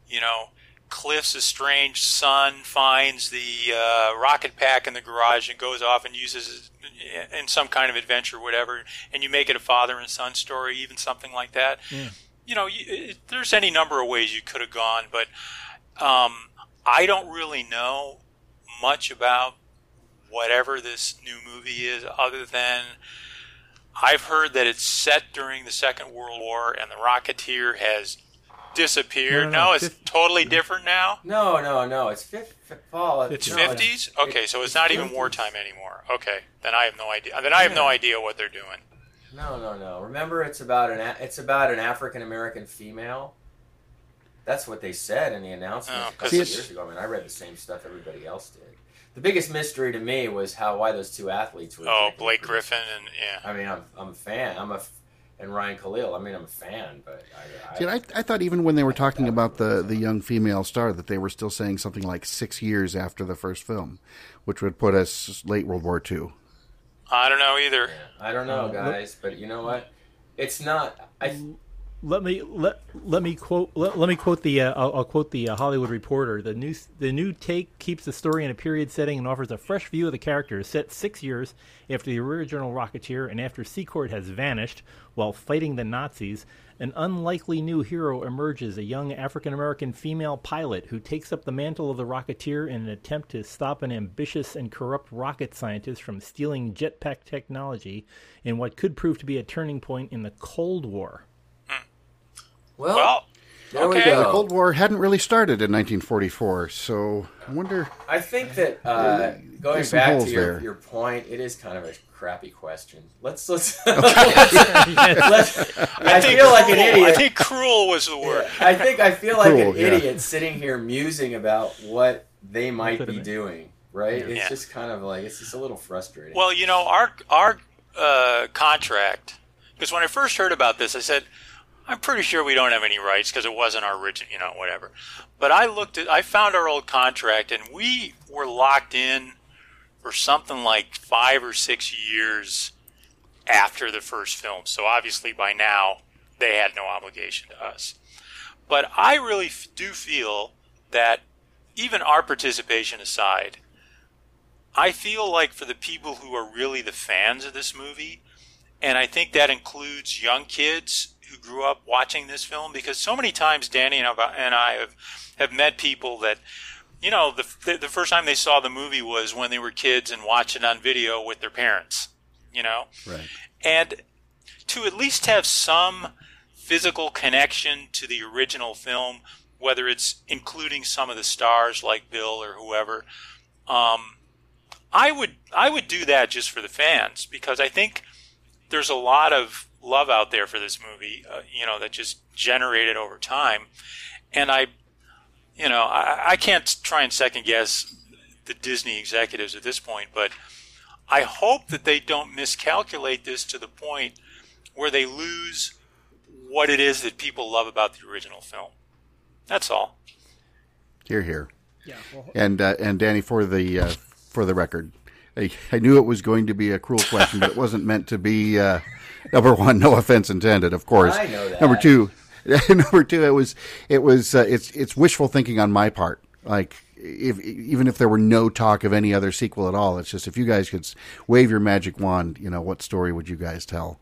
you know, Cliff's estranged son finds the uh, rocket pack in the garage and goes off and uses it in some kind of adventure, whatever, and you make it a father and son story, even something like that. Yeah. You know, you, it, there's any number of ways you could have gone, but um, I don't really know much about whatever this new movie is, other than I've heard that it's set during the Second World War and the Rocketeer has disappeared. No, no, no, No, it's fif- totally different now. No, no, no. It's fifth. Paul. It's no, Fifties? Okay, so it's not even wartime anymore. Okay, then I have no idea. Then I have no idea what they're doing. No, no, no. Remember, it's about an it's about an African American female. That's what they said in the announcement Oh, a 'cause couple it's- years ago. I mean, I read the same stuff everybody else did. The biggest mystery to me was how why those two athletes were. Oh, Blake. Griffin and yeah. I mean, I'm I'm a fan. I'm a f- and Ryan Kalil. I mean, I'm a fan, but I, I, See, I, I thought even when they were talking about the, the young female star that they were still saying something like six years after the first film, which would put us late World War II. I don't know either. I don't know, Uh, guys, but you know what? It's not. I let me let let me quote let, let me quote the uh, I'll, I'll quote the uh, Hollywood Reporter. The new the new take keeps the story in a period setting and offers a fresh view of the characters set six years after the original Rocketeer and after Secord has vanished while fighting the Nazis. An unlikely new hero emerges, a young African American female pilot who takes up the mantle of the Rocketeer in an attempt to stop an ambitious and corrupt rocket scientist from stealing jetpack technology in what could prove to be a turning point in the Cold War. Well, Well, there we okay. go. The Cold War hadn't really started in 1944, so I wonder. I think that uh, going back to your, your point, it is kind of a crappy question. Let's let's. let's I, feel like an idiot. I think cruel was the word. I think I feel like Cruel, an yeah. idiot sitting here musing about what they might be doing. Right? It's Yeah. just kind of like it's just a little frustrating. Well, you know, our our uh, contract. Because when I first heard about this, I said, "I'm pretty sure we don't have any rights because it wasn't our original, you know, whatever." But I looked at, I found our old contract, and we were locked in for something like five or six years after the first film. So obviously, by now, they had no obligation to us. But I really f- do feel that even our participation aside, I feel like for the people who are really the fans of this movie, and I think that includes young kids who grew up watching this film, because so many times Danny and I, have, have met people that, you know, the, the, the first time they saw the movie was when they were kids and watched it on video with their parents, you know? Right. and to at least have some physical connection to the original film, whether it's including some of the stars like Bill or whoever, um, I would I would do that just for the fans because I think there's a lot of love out there for this movie, uh, you know, that just generated over time, and I, you know, I, I can't try and second guess the Disney executives at this point, but I hope that they don't miscalculate this to the point where they lose what it is that people love about the original film. That's all. Here, here. Yeah. Well, And uh, and Danny, for the uh, for the record, I, I knew it was going to be a cruel question, but it wasn't meant to be. Uh, number one, no offense intended, of course. I know that. Number two, number two, it was it was uh, it's it's wishful thinking on my part. Like if even if there were no talk of any other sequel at all, it's just if you guys could wave your magic wand, you know, what story would you guys tell?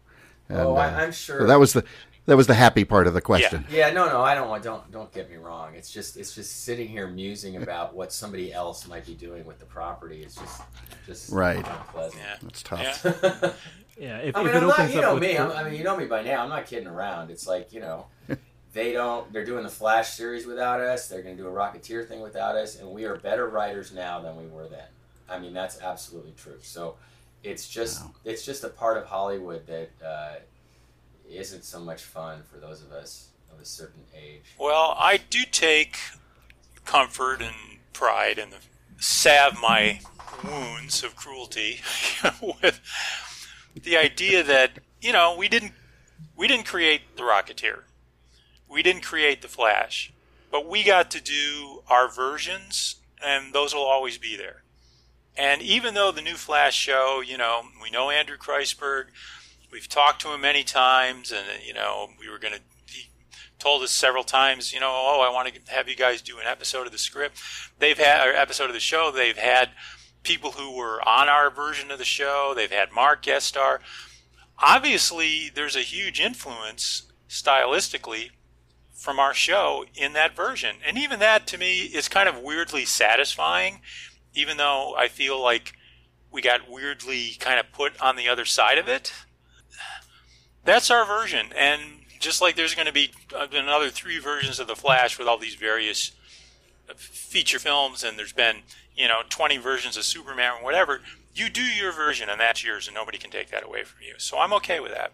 And, oh, I, uh, I'm sure. so that was the that was the happy part of the question. Yeah, yeah, no, no, I don't want. Don't don't get me wrong. It's just it's just sitting here musing about what somebody else might be doing with the property. It's just just Right. unpleasant. Yeah. That's tough. Yeah. yeah. If, I if mean, it I'm not, you up know me. I'm, I mean, you know me by now. I'm not kidding around. It's like you know, they don't. They're doing the Flash series without us. They're going to do a Rocketeer thing without us, and we are better writers now than we were then. I mean, that's absolutely true. So, it's just it's just a part of Hollywood that uh, isn't so much fun for those of us of a certain age. Well, I do take comfort and pride and salve my wounds of cruelty with the idea that you know we didn't we didn't create the Rocketeer, we didn't create the Flash, but we got to do our versions, and those will always be there. And even though the new Flash show, you know, we know Andrew Kreisberg, we've talked to him many times, and you know, we were going to he told us several times, you know, oh, I want to have you guys do an episode of the script. They've had or episode of the show. They've had people who were on our version of the show. They've had Mark guest star. Obviously, there's a huge influence stylistically from our show in that version. And even that to me is kind of weirdly satisfying, even though I feel like we got weirdly kind of put on the other side of it. That's our version. And just like there's going to be uh, another three versions of The Flash with all these various uh, feature films, and there's been, you know, 20 versions of Superman or whatever, you do your version, and that's yours, and nobody can take that away from you. So I'm okay with that.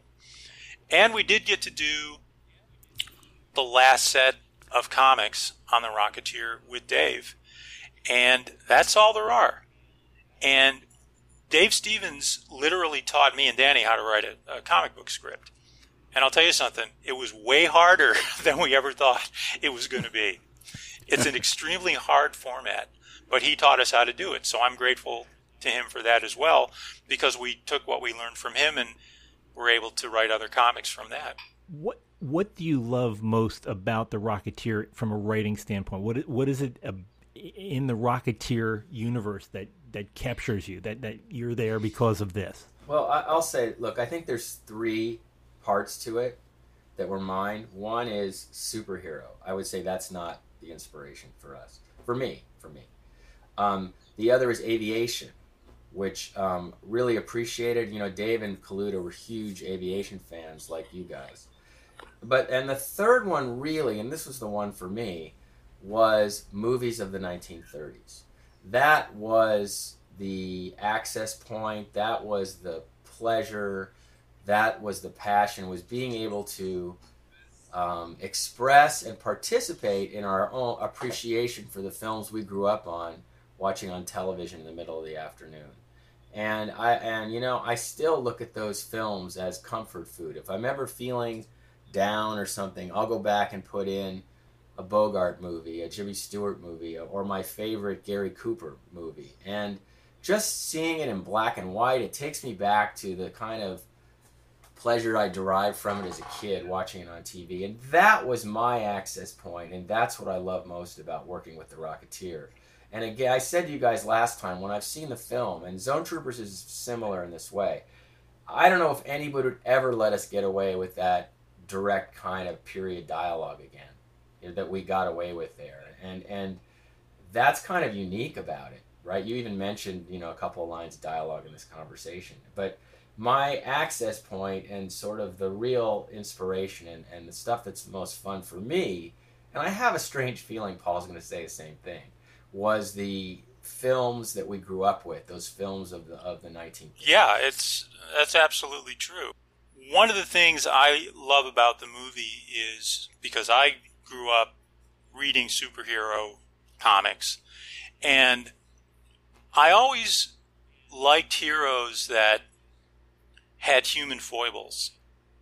And we did get to do the last set of comics on the Rocketeer with Dave. And that's all there are. And Dave Stevens literally taught me and Danny how to write a, a comic book script. And I'll tell you something, it was way harder than we ever thought it was going to be. It's an extremely hard format, but he taught us how to do it. So I'm grateful to him for that as well because we took what we learned from him and were able to write other comics from that. What what do you love most about the Rocketeer from a writing standpoint? What what is it in the Rocketeer universe that that captures you that that you're there because of this? Well, I'll say, look, I think there's three parts to it that were mine. One is superhero. I would say that's not the inspiration for us, for me, for me. Um, the other is aviation, which um, really appreciated. You know, Dave and Kaluta were huge aviation fans, like you guys. But and the third one really, and this was the one for me, was movies of the 1930s. That was the access point. That was the pleasure. That was the passion. Was being able to um, express and participate in our own appreciation for the films we grew up on, watching on television in the middle of the afternoon. And I and you know I still look at those films as comfort food. If I'm ever feeling down or something, I'll go back and put in a Bogart movie, a Jimmy Stewart movie, or my favorite Gary Cooper movie. And just seeing it in black and white, it takes me back to the kind of pleasure I derived from it as a kid watching it on TV. And that was my access point, and that's what I love most about working with The Rocketeer. And again, I said to you guys last time when I've seen the film, and Zone Troopers is similar in this way. I don't know if anybody would ever let us get away with that direct kind of period dialogue again that we got away with there, and and that's kind of unique about it, right? You even mentioned you know a couple of lines of dialogue in this conversation, but my access point and sort of the real inspiration and, and the stuff that's most fun for me, and I have a strange feeling Paul's going to say the same thing, was the films that we grew up with, those films of the of the 19th. Yeah, it's that's absolutely true one of the things I love about the movie is because I grew up reading superhero comics, and I always liked heroes that had human foibles.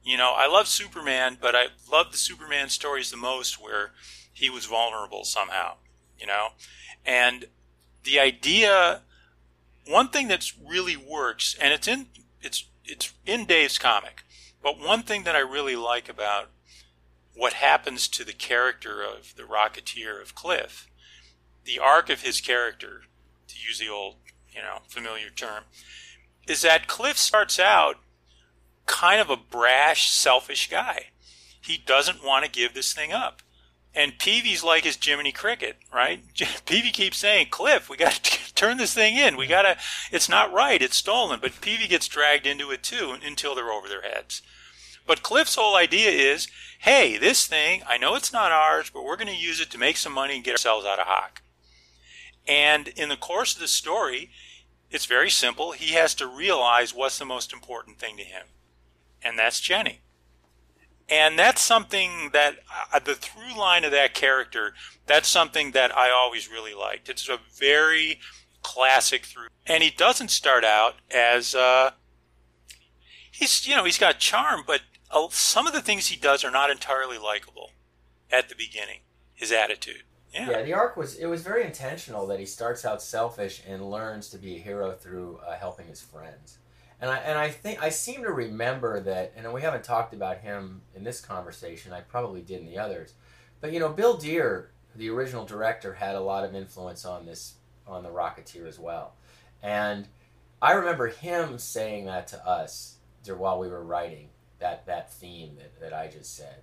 You know, I love Superman, but I love the Superman stories the most where he was vulnerable somehow, you know? And the idea one thing that's really works and it's in it's it's in Dave's comic but one thing that I really like about what happens to the character of the Rocketeer of Cliff, the arc of his character, to use the old, you know, familiar term, is that Cliff starts out kind of a brash, selfish guy. He doesn't want to give this thing up. And Peevy's like his Jiminy Cricket, right? Peevy keeps saying, Cliff, we got to turn this thing in. We got to, it's not right. It's stolen. But Peevy gets dragged into it too until they're over their heads. But Cliff's whole idea is, hey, this thing, I know it's not ours, but we're going to use it to make some money and get ourselves out of hock. And in the course of the story, it's very simple. He has to realize what's the most important thing to him. And that's Jenny. And that's something that uh, the through line of that character, that's something that I always really liked. It's a very classic through. And he doesn't start out as, uh, he's, you know, he's got charm, but some of the things he does are not entirely likable at the beginning. His attitude. Yeah. yeah, the arc was it was very intentional that he starts out selfish and learns to be a hero through uh, helping his friends. And I and I think I seem to remember that, and we haven't talked about him in this conversation. I probably did in the others, but you know, Bill Dear, the original director, had a lot of influence on this on the Rocketeer as well, and I remember him saying that to us while we were writing that that theme that, that I just said,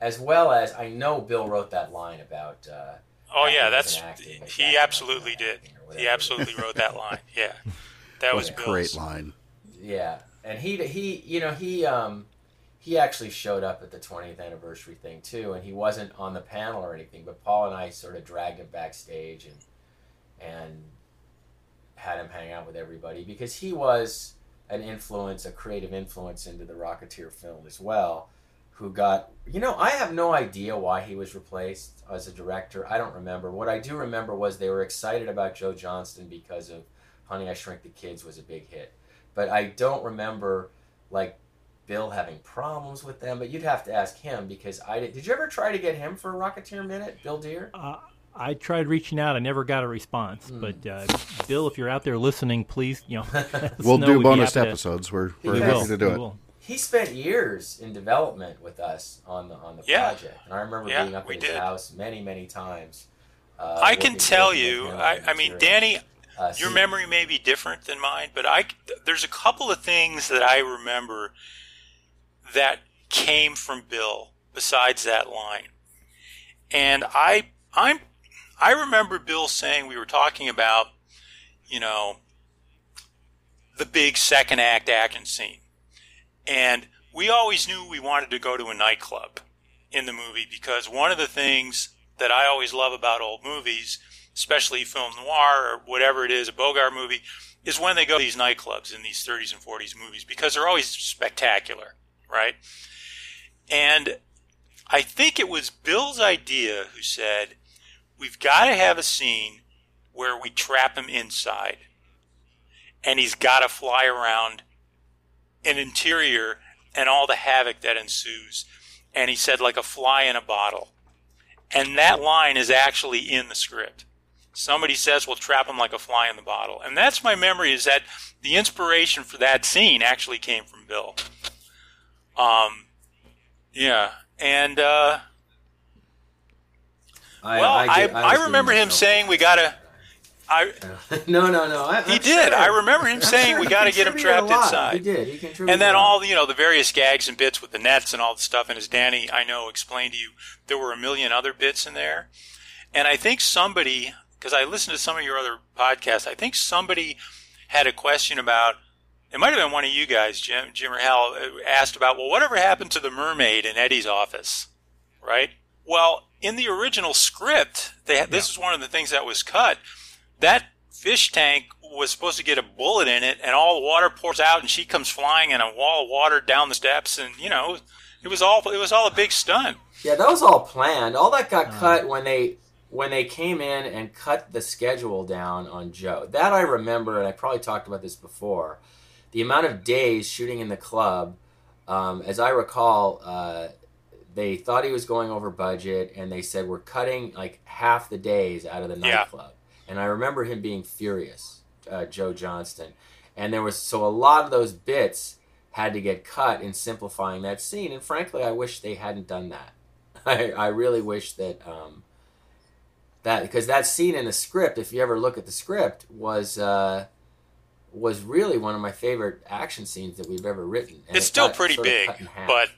as well as I know Bill wrote that line about. Uh, oh yeah, that's he absolutely did. He absolutely wrote that line. Yeah, that was a great line. Yeah, and he he you know he um he actually showed up at the 20th anniversary thing too, and he wasn't on the panel or anything, but Paul and I sort of dragged him backstage and and had him hang out with everybody because he was an influence, a creative influence into the Rocketeer film as well. Who got, you know, I have no idea why he was replaced as a director. I don't remember. What I do remember was they were excited about Joe Johnston because of Honey, I Shrunk the Kids was a big hit. But I don't remember, like, Bill having problems with them. But you'd have to ask him because I did. Did you ever try to get him for a Rocketeer Minute, Bill Dear? Uh, I tried reaching out. I never got a response. Mm. But uh, Bill, if you're out there listening, please, you know, we'll do bonus episodes. To, we're we're we happy to do it. Will. He spent years in development with us on the on the yeah. project, and I remember yeah, being up at his did. house many many times. Uh, I can tell you. I, I mean, Danny, uh, your memory may be different than mine, but I there's a couple of things that I remember that came from Bill besides that line, and I I'm I remember Bill saying we were talking about, you know, the big second act action scene. And we always knew we wanted to go to a nightclub in the movie because one of the things that I always love about old movies, especially film noir or whatever it is, a Bogart movie, is when they go to these nightclubs in these 30s and 40s movies because they're always spectacular, right? And I think it was Bill's idea who said, we've got to have a scene where we trap him inside and he's got to fly around an interior and all the havoc that ensues. And he said, like a fly in a bottle. And that line is actually in the script. Somebody says, we'll trap him like a fly in the bottle. And that's my memory is that the inspiration for that scene actually came from Bill. Um, yeah. And, uh, I, well, I, I, I remember him saying we gotta. I no no no. I, he did. Sure. I remember him saying sure we got to get him trapped inside. He did. He contributed. And then all you know the various gags and bits with the nets and all the stuff. And as Danny I know explained to you, there were a million other bits in there. And I think somebody, because I listened to some of your other podcasts, I think somebody had a question about. It might have been one of you guys, Jim, Jim or Hal, uh, asked about, well, whatever happened to the mermaid in Eddie's office, right? Well, in the original script, they had, this is one of the things that was cut. That fish tank was supposed to get a bullet in it, and all the water pours out, and she comes flying in a wall of water down the steps, and you know, it was all it was all a big stunt. Yeah, that was all planned. All that got uh, cut when they when they came in and cut the schedule down on Joe. That I remember, and I probably talked about this before. The amount of days shooting in the club, um, as I recall, uh, they thought he was going over budget and they said we're cutting like half the days out of the nightclub yeah. and i remember him being furious uh, joe johnston and there was so a lot of those bits had to get cut in simplifying that scene and frankly i wish they hadn't done that i, I really wish that um, that because that scene in the script if you ever look at the script was uh, was really one of my favorite action scenes that we've ever written and it's it still pretty big but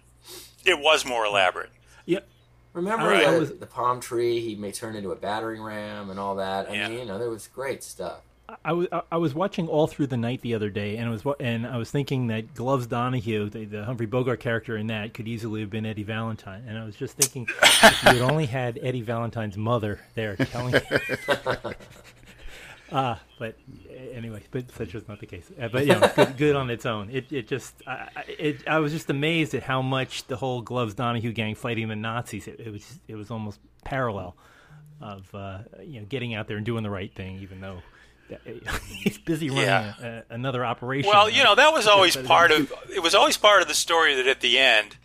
it was more elaborate. Yep. Remember the, was, the, palm tree? He may turn into a battering ram and all that. I yeah. mean, you know, there was great stuff. I was I was watching all through the night the other day, and I was and I was thinking that Gloves Donahue, the, the Humphrey Bogart character in that, could easily have been Eddie Valentine. And I was just thinking, if you had only had Eddie Valentine's mother there telling. Uh, but anyway, but such was not the case. Uh, but yeah, good, good on its own. It it just I, it I was just amazed at how much the whole Gloves Donahue gang fighting the Nazis. It, it was it was almost parallel of uh, you know getting out there and doing the right thing, even though. He's busy running yeah. a, another operation. Well, you know that was always part of. It was always part of the story that at the end,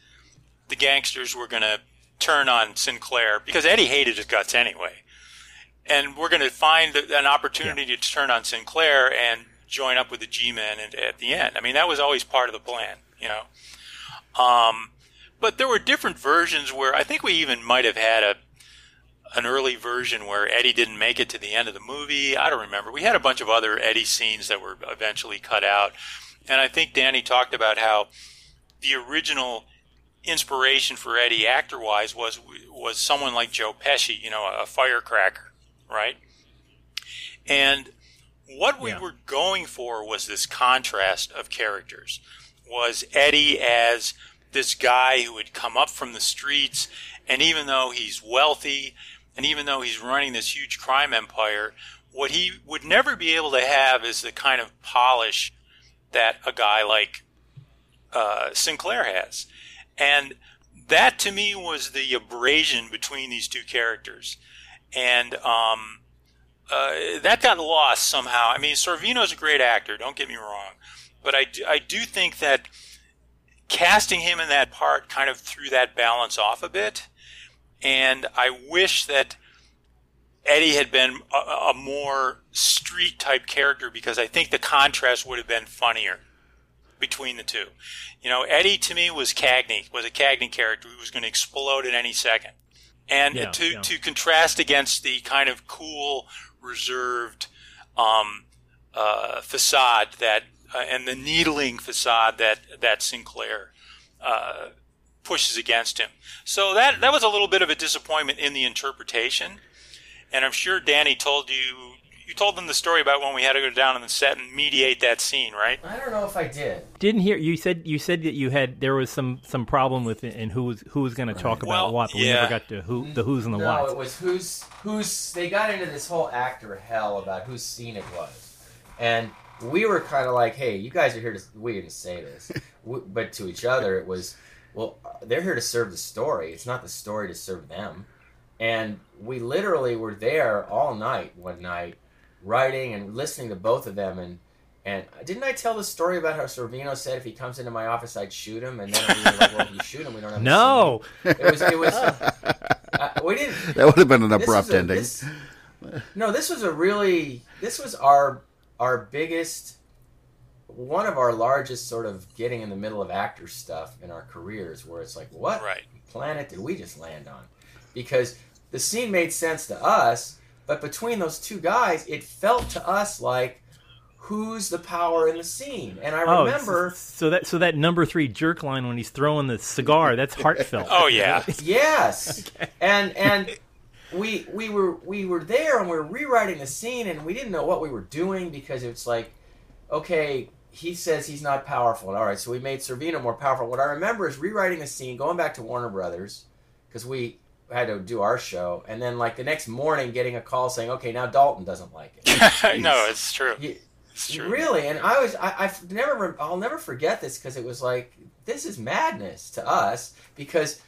the gangsters were going to turn on Sinclair because Eddie hated his guts anyway and we're going to find an opportunity yeah. to turn on Sinclair, and join up with the G-men at, at the end. I mean, that was always part of the plan, you know. Um, but there were different versions where I think we even might have had a an early version where Eddie didn't make it to the end of the movie. I don't remember. We had a bunch of other Eddie scenes that were eventually cut out. And I think Danny talked about how the original inspiration for Eddie actor wise was was someone like Joe Pesci, you know, a firecracker, right? And what we Yeah. were going for was this contrast of characters. Was Eddie as this guy who had come up from the streets, and even though he's wealthy, and even though he's running this huge crime empire, what he would never be able to have is the kind of polish that a guy like uh, Sinclair has. And that to me was the abrasion between these two characters. And um, uh, that got lost somehow. I mean, Sorvino's a great actor, don't get me wrong. But I do, I do think that casting him in that part kind of threw that balance off a bit. And I wish that Eddie had been a, a more street type character because I think the contrast would have been funnier between the two. You know, Eddie to me was Cagney, was a Cagney character who was going to explode at any second. And Yeah, to, yeah. to contrast against the kind of cool, reserved um, uh, facade that, uh, and the needling facade that, that Sinclair uh, pushes against him. So that, that was a little bit of a disappointment in the interpretation. And I'm sure Danny told you, you told them the story about when we had to go down on the set and mediate that scene, right? I don't know if I did. Didn't hear you said you said that you had there was some some problem with it and who was who was going to talk about Well, what, but we never got to who the who's and the what. No, whats. it was who's who's. They got into this whole actor hell about whose scene it was, and we were kind of like, "Hey, you guys are here to we didn't say this," W- but to each other it was, "Well, they're here to serve the story. It's not the story to serve them." And we literally were there all night one night, writing and listening to both of them and. And didn't I tell the story about how Sorvino said if he comes into my office, I'd shoot him? And then we were like, well, if you shoot him, we don't have a no, scene." It was, it was, uh, we didn't, That would have been an abrupt was a- ending. this- no, this was a really this was our our biggest one of our largest sort of getting in the middle of actor stuff in our careers where it's like what Right. planet did we just land on? Because the scene made sense to us, but between those two guys, it felt to us like who's the power in the scene? And I oh, remember so that so that number three jerk line when he's throwing the cigar that's heartfelt. Oh, yeah. Yes, and and we we were we were there and we were rewriting the scene and we didn't know what we were doing because it's like, okay, he says he's not powerful. All right, so we made Sorvino more powerful. What I remember is rewriting the scene, going back to Warner Brothers because we had to do our show, and then like the next morning getting a call saying, okay, now Dalton doesn't like it. no, it's true. You- It's true. Really, and I was I, I've never I'll never forget this because it was like this is madness to us because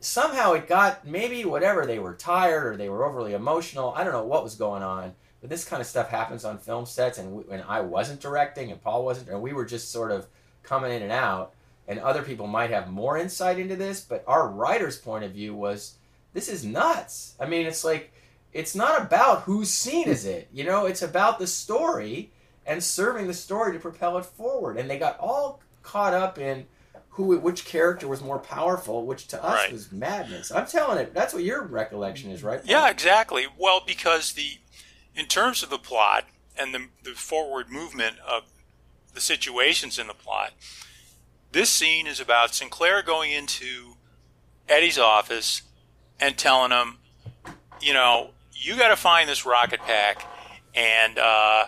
somehow it got maybe whatever they were tired or they were overly emotional. I don't know what was going on, but this kind of stuff happens on film sets, and we, and I wasn't directing and Paul wasn't, and we were just sort of coming in and out. And other people might have more insight into this, but our writer's point of view was this is nuts. I mean, it's like it's not about whose scene is it. You know, it's about the story and serving the story to propel it forward. And they got all caught up in who, which character was more powerful, which to us Right. was madness. I'm telling it. That's what your recollection is, right? Paul? Yeah, exactly. Well, because the in terms of the plot and the, the forward movement of the situations in the plot, this scene is about Sinclair going into Eddie's office and telling him, you know, you got to find this rocket pack, and uh,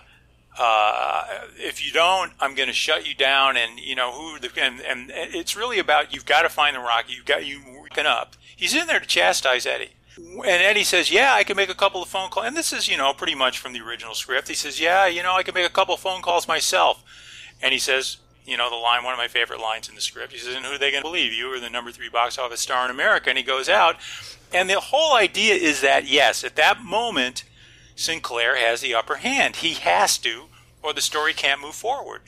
uh, if you don't, I'm going to shut you down. And you know who the and, and it's really about you've got to find the rocket. You've got you working up. He's in there to chastise Eddie. And Eddie says, "Yeah, I can make a couple of phone calls." And this is, you know, pretty much from the original script. He says, "Yeah, you know, I can make a couple of phone calls myself." And he says, you know, the line, one of my favorite lines in the script. He says, "And who are they going to believe? You or the number three box office star in America?" And he goes out, and the whole idea is that yes, at that moment, Sinclair has the upper hand. He has to, or the story can't move forward.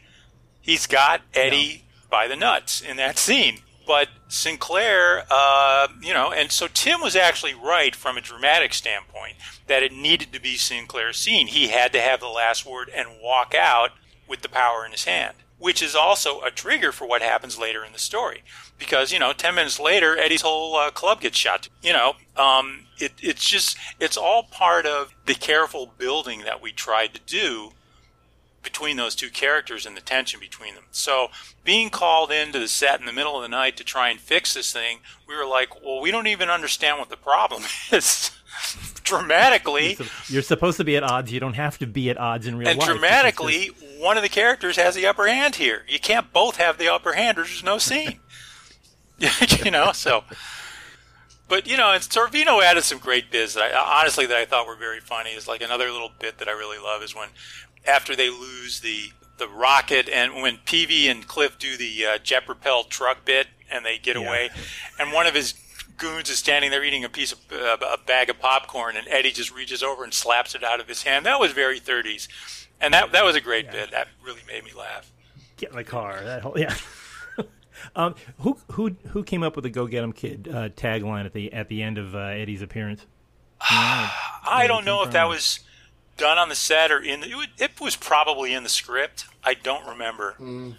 He's got Eddie by the nuts in that scene. but Sinclair, uh, you know, and so Tim was actually right from a dramatic standpoint that it needed to be Sinclair's scene. He had to have the last word and walk out with the power in his hand, which is also a trigger for what happens later in the story. Because, you know, 10 minutes later, Eddie's whole uh, club gets shot. You know, um, it, it's just, it's all part of the careful building that we tried to do between those two characters and the tension between them. So being called into the set in the middle of the night to try and fix this thing, we were like, well, we don't even understand what the problem is. dramatically, you're supposed to be at odds. You don't have to be at odds in real and life. And dramatically, just... one of the characters has the upper hand here. You can't both have the upper hand, or there's no scene. you know, so. But you know, and Sorvino added some great bits that I, honestly that I thought were very funny. Is like another little bit that I really love is when after they lose the the rocket and when Peevy and Cliff do the uh, jet propelled truck bit and they get yeah. away, and one of his goons is standing there eating a piece of uh, a bag of popcorn, and Eddie just reaches over and slaps it out of his hand. That was very 30s, and that that was a great yeah. bit. That really made me laugh. Get in the car. That whole yeah. um, who who who came up with the "Go Get 'Em Kid" uh, tagline at the at the end of uh, Eddie's appearance? I don't know if that was done on the set or in the, it, it was probably in the script. I don't remember. Mm.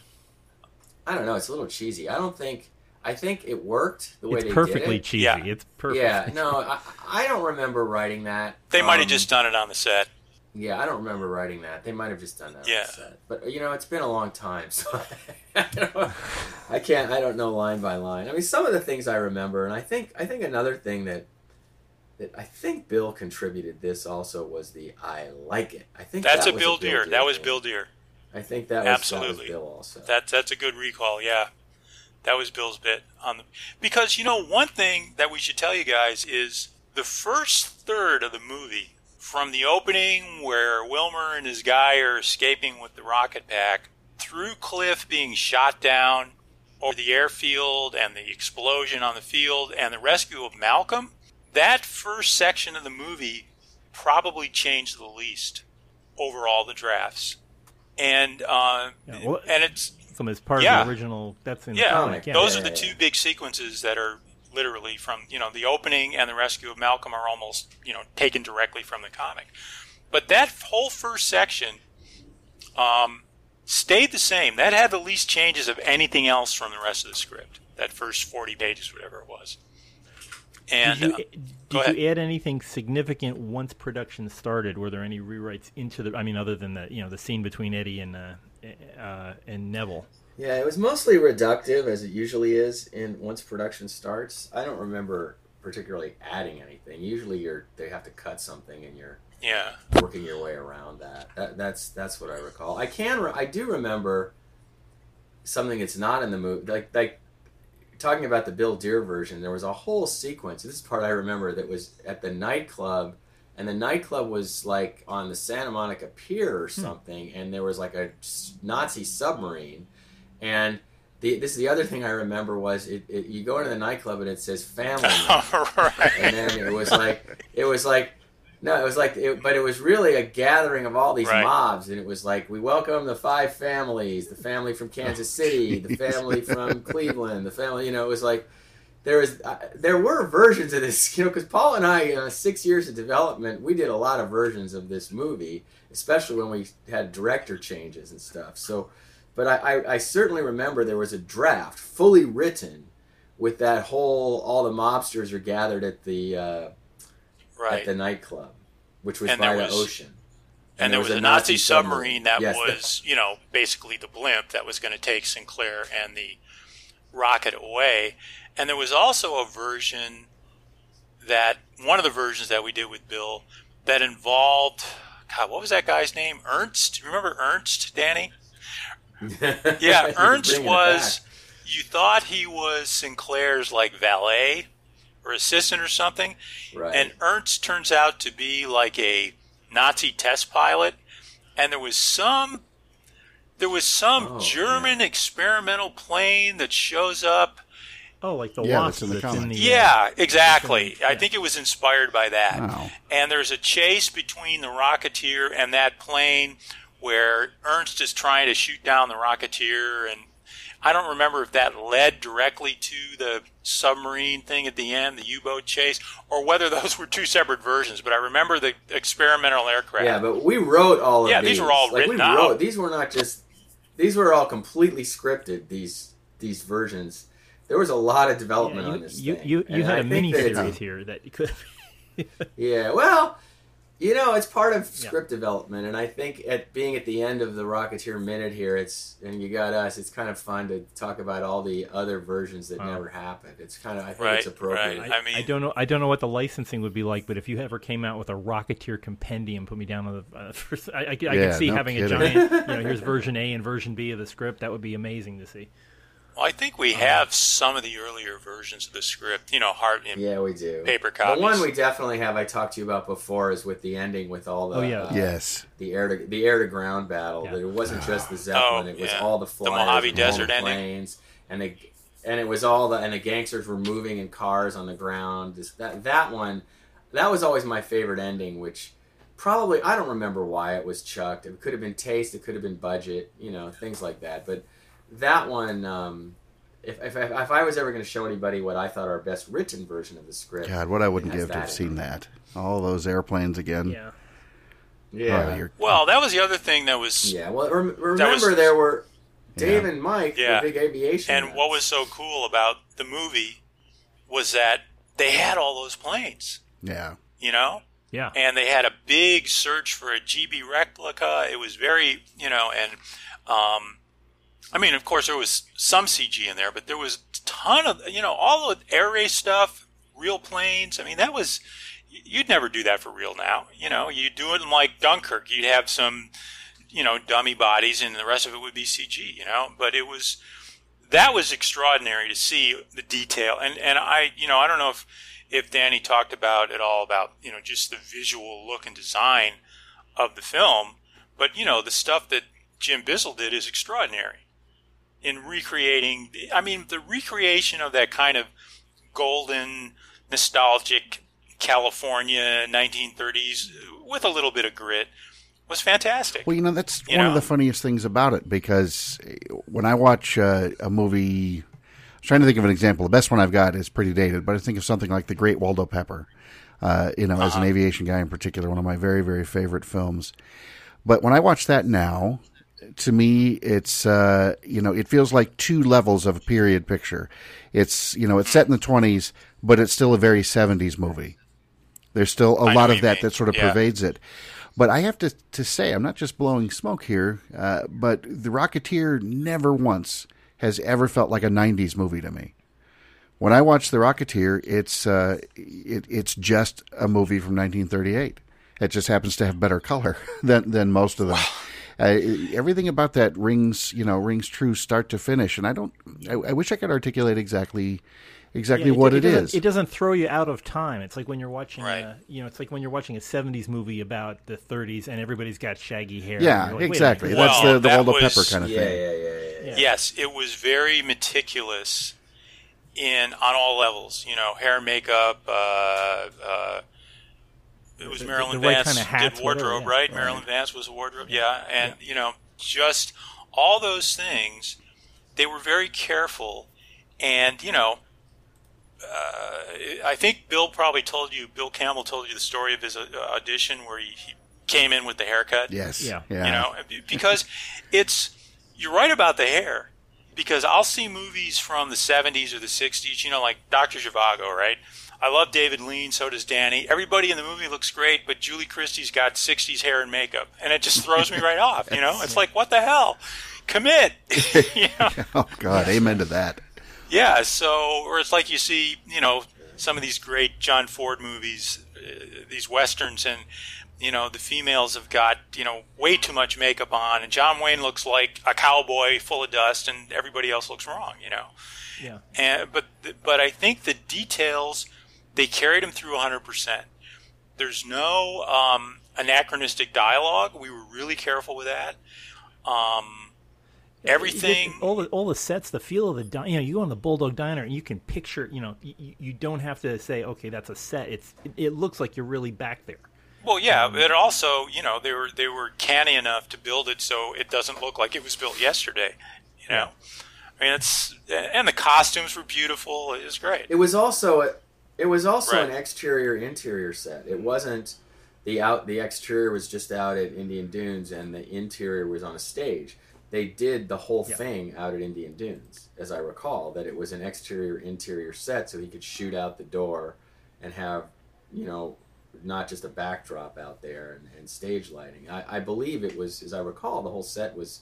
I don't know. It's a little cheesy. I don't think. I think it worked the way it's they perfectly did it. cheesy. Yeah. It's perfect. Yeah, no, I, I don't remember writing that. They might have Um, just done it on the set. Yeah, I don't remember writing that. They might have just done that. on the Yeah. set. But you know, it's been a long time, so I, don't, I can't. I don't know line by line. I mean, some of the things I remember, and I think I think another thing that that I think Bill contributed this also was the I like it. I think That's that a was Bill Dear. That was. Bill Dear. I think that was, that was Absolutely. Bill also. That's that's a good recall. Yeah, that was Bill's bit on the because you know one thing that we should tell you guys is the first third of the movie from the opening where Wilmer and his guy are escaping with the rocket pack through Cliff being shot down over the airfield and the explosion on the field and the rescue of Malcolm. That first section of the movie probably changed the least over all the drafts. And uh, Yeah, well, and it's From as part Yeah. of the original. That's in yeah, the comic. Yeah. those Yeah, are the yeah, two yeah. big sequences that are literally from you know the opening and the rescue of Malcolm are almost you know taken directly from the comic. But that whole first section um, stayed the same. That had the least changes of anything else from the rest of the script. That first forty pages, whatever it was. And did uh, you, go did you add anything significant once production started? Were there any rewrites into the? I mean, other than the you know the scene between Eddie and uh, uh, and Neville. Yeah, it was mostly reductive as it usually is in once production starts. I don't remember particularly adding anything. Usually you're they have to cut something and you're yeah, working your way around that. that that's that's what I recall. I can re- I do remember something that's not in the movie like like talking about the Bill Dear version, there was a whole sequence. This is part I remember that was at the nightclub, and the nightclub was like on the Santa Monica Pier or hmm. something, and there was like a Nazi submarine, and the, this is the other thing I remember was it, it you go into the nightclub and it says family, Night. right. and then it was like it was like. No, it was like, it, but it was really a gathering of all these Right. mobs, and it was like, we welcome the five families: the family from Kansas City, the family from Cleveland, the family. You know, it was like there was uh, there were versions of this. You know, because Paul and I, uh, six years of development, we did a lot of versions of this movie, especially when we had director changes and stuff. So, but I, I, I certainly remember there was a draft fully written with that whole all the mobsters are gathered at the uh, right. at the nightclub, which was And by there the was- ocean. and there was, a Nazi, submarine, that Yes, was, you know, basically the blimp that was going to take Sinclair and the rocket away. And there was also a version that one of the versions that we did with Bill that involved God, what was that guy's name? Ernst. Remember Ernst, Danny? Yeah, Ernst was. You thought he was Sinclair's like valet or assistant or something, right. and Ernst turns out to be like a Nazi test pilot, and there was some there was some Oh, German experimental plane that shows up. Oh, like the Yeah, wasp that's in the that's in the. Yeah, uh, exactly. Yeah. I think it was inspired by that. Wow. And there's a chase between the Rocketeer and that plane where Ernst is trying to shoot down the Rocketeer and I don't remember if that led directly to the submarine thing at the end, the U-boat chase, or whether those were two separate versions. But I remember the experimental aircraft. Yeah, but we wrote all of Yeah, these. these were all like, written we out. Wrote, these were not just. These were all completely scripted. These these versions. There was a lot of development Yeah, on this you, thing. you, you And had I a mini series here that you could. Yeah, well, you know, it's part of Yeah. script development, and I think at being at the end of the Rocketeer minute here, it's and you got us. It's kind of fun to talk about all the other versions that Wow. never happened. It's kind of I think Right, it's appropriate. right. I, I mean- I don't know. I don't know what the licensing would be like, but if you ever came out with a Rocketeer compendium, put me down on the. Uh, first, I, I, I Yeah, can see no having a giant. You know, here's version A and version B of the script. That would be amazing to see. Well, I think we have some of the earlier versions of the script. You know, hard in Yeah, we do. paper copies. The one we definitely have I talked to you about before is with the ending with all the Oh, yeah. uh, Yes. the air to the air to ground battle. Yeah. That it wasn't just the Zeppelin; Oh, it was yeah. all the The Mojave and all Desert the ending. planes, and the and it was all the and the gangsters were moving in cars on the ground. This, that that one, that was always my favorite ending. Which probably I don't remember why it was chucked. It could have been taste. It could have been budget. You know things like that. But that one. Um, if, if, if I was ever going to show anybody what I thought our best written version of the script, God, what I wouldn't give to have seen it. that. All those airplanes again. Yeah. yeah, Oh, Well, that was the other thing that was, Yeah, well, rem- remember was- there were Dave Yeah. and Mike, Yeah. the big aviation. and nuts. what was so cool about the movie was that they had all those planes. yeah. You know, Yeah. and they had a big search for a Gee Bee replica. It was very, you know, and um, I mean, of course, there was some CG in there, but there was a ton of, you know, all the air race stuff, real planes. I mean, that was you'd never do that for real now. You know, you'd do it in like Dunkirk. You'd have some, you know, dummy bodies, and the rest of it would be CG. You know, but it was that was extraordinary to see the detail. And and I, you know, I don't know if if Danny talked about at all about you know just the visual look and design of the film, but you know the stuff that Jim Bissell did is extraordinary in recreating. I mean, the recreation of that kind of golden, nostalgic California 1930s with a little bit of grit was fantastic. Well, you know, that's You one of the funniest things about it because when I watch uh, a movie, I'm trying to think of an example. The best one I've got is pretty dated, but I think of something like The Great Waldo Pepper. Uh, you know, as an aviation guy in particular, one of my very, very favorite films. But when I watch that now, to me, it's uh, you know, it feels like two levels of a period picture. It's you know, it's set in the 20s, but it's still a very 70s movie. There's still a I lot of that mean. that sort of Yeah. pervades it. But I have to, to say, I'm not just blowing smoke here, uh, but The Rocketeer never once has ever felt like a 90s movie to me. When I watch The Rocketeer, it's uh, it, it's just a movie from 1938. It just happens to have better color than than most of them. Uh, everything about that rings, you know, rings true start to finish. And I don't. I, I wish I could articulate exactly exactly Yeah, what it doesn't- It doesn't throw you out of time. It's like when you're watching, Right. uh, you know, it's like when you're watching a '70s movie about the '30s and everybody's got shaggy hair. yeah, like, exactly. minute, That's Well, the, the that Waldo was- Pepper kind of yeah, thing. yeah, yeah, yeah, Yeah. Yes, it was very meticulous in on all levels. You know, hair, makeup. Uh, uh, it was The- Marilyn the right Vance kinda hats, did wardrobe, whatever, yeah. right? Marilyn Vance was a wardrobe, yeah, and you know, just all those things. They were very careful, and you know, uh, I think Bill probably told you. Bill Campbell told you the story of his uh, audition where he, he came in with the haircut. Yes. Yeah. Yeah. You know, because it's you're right about the hair. Because I'll see movies from the 70s or the 60s, you know, like Dr. Zhivago, right? I love David Lean, so does Danny. Everybody in the movie looks great, but Julie Christie's got 60s hair and makeup, and it just throws me right off, you know? It's like, what the hell? Commit! you know? Oh God, amen to that. Yeah, so or it's like you see, you know, some of these great John Ford movies, uh, these westerns, and you know the females have got you know way too much makeup on, and John Wayne looks like a cowboy full of dust, and everybody else looks wrong, you know. Yeah. And but but I think the details they carried him through 100. percent There's no um, anachronistic dialogue. We were really careful with that. Um, everything. All the all the sets, the feel of the di- you know, you go on the Bulldog Diner and you can picture, you know, you, you don't have to say, okay, that's a set. It's it, it looks like you're really back there. Well, yeah, but also, you know, they were they were canny enough to build it so it doesn't look like it was built yesterday. You know, I mean, it's and the costumes were beautiful. It was great. It was also a, it was also Right. an exterior interior set. It wasn't the out the exterior was just out at Indian Dunes and the interior was on a stage. They did the whole thing out at Indian Dunes, as I recall, that it was an exterior interior set so he could shoot out the door and have, you know, not just a backdrop out there and, and stage lighting. I, I believe it was, as I recall, the whole set was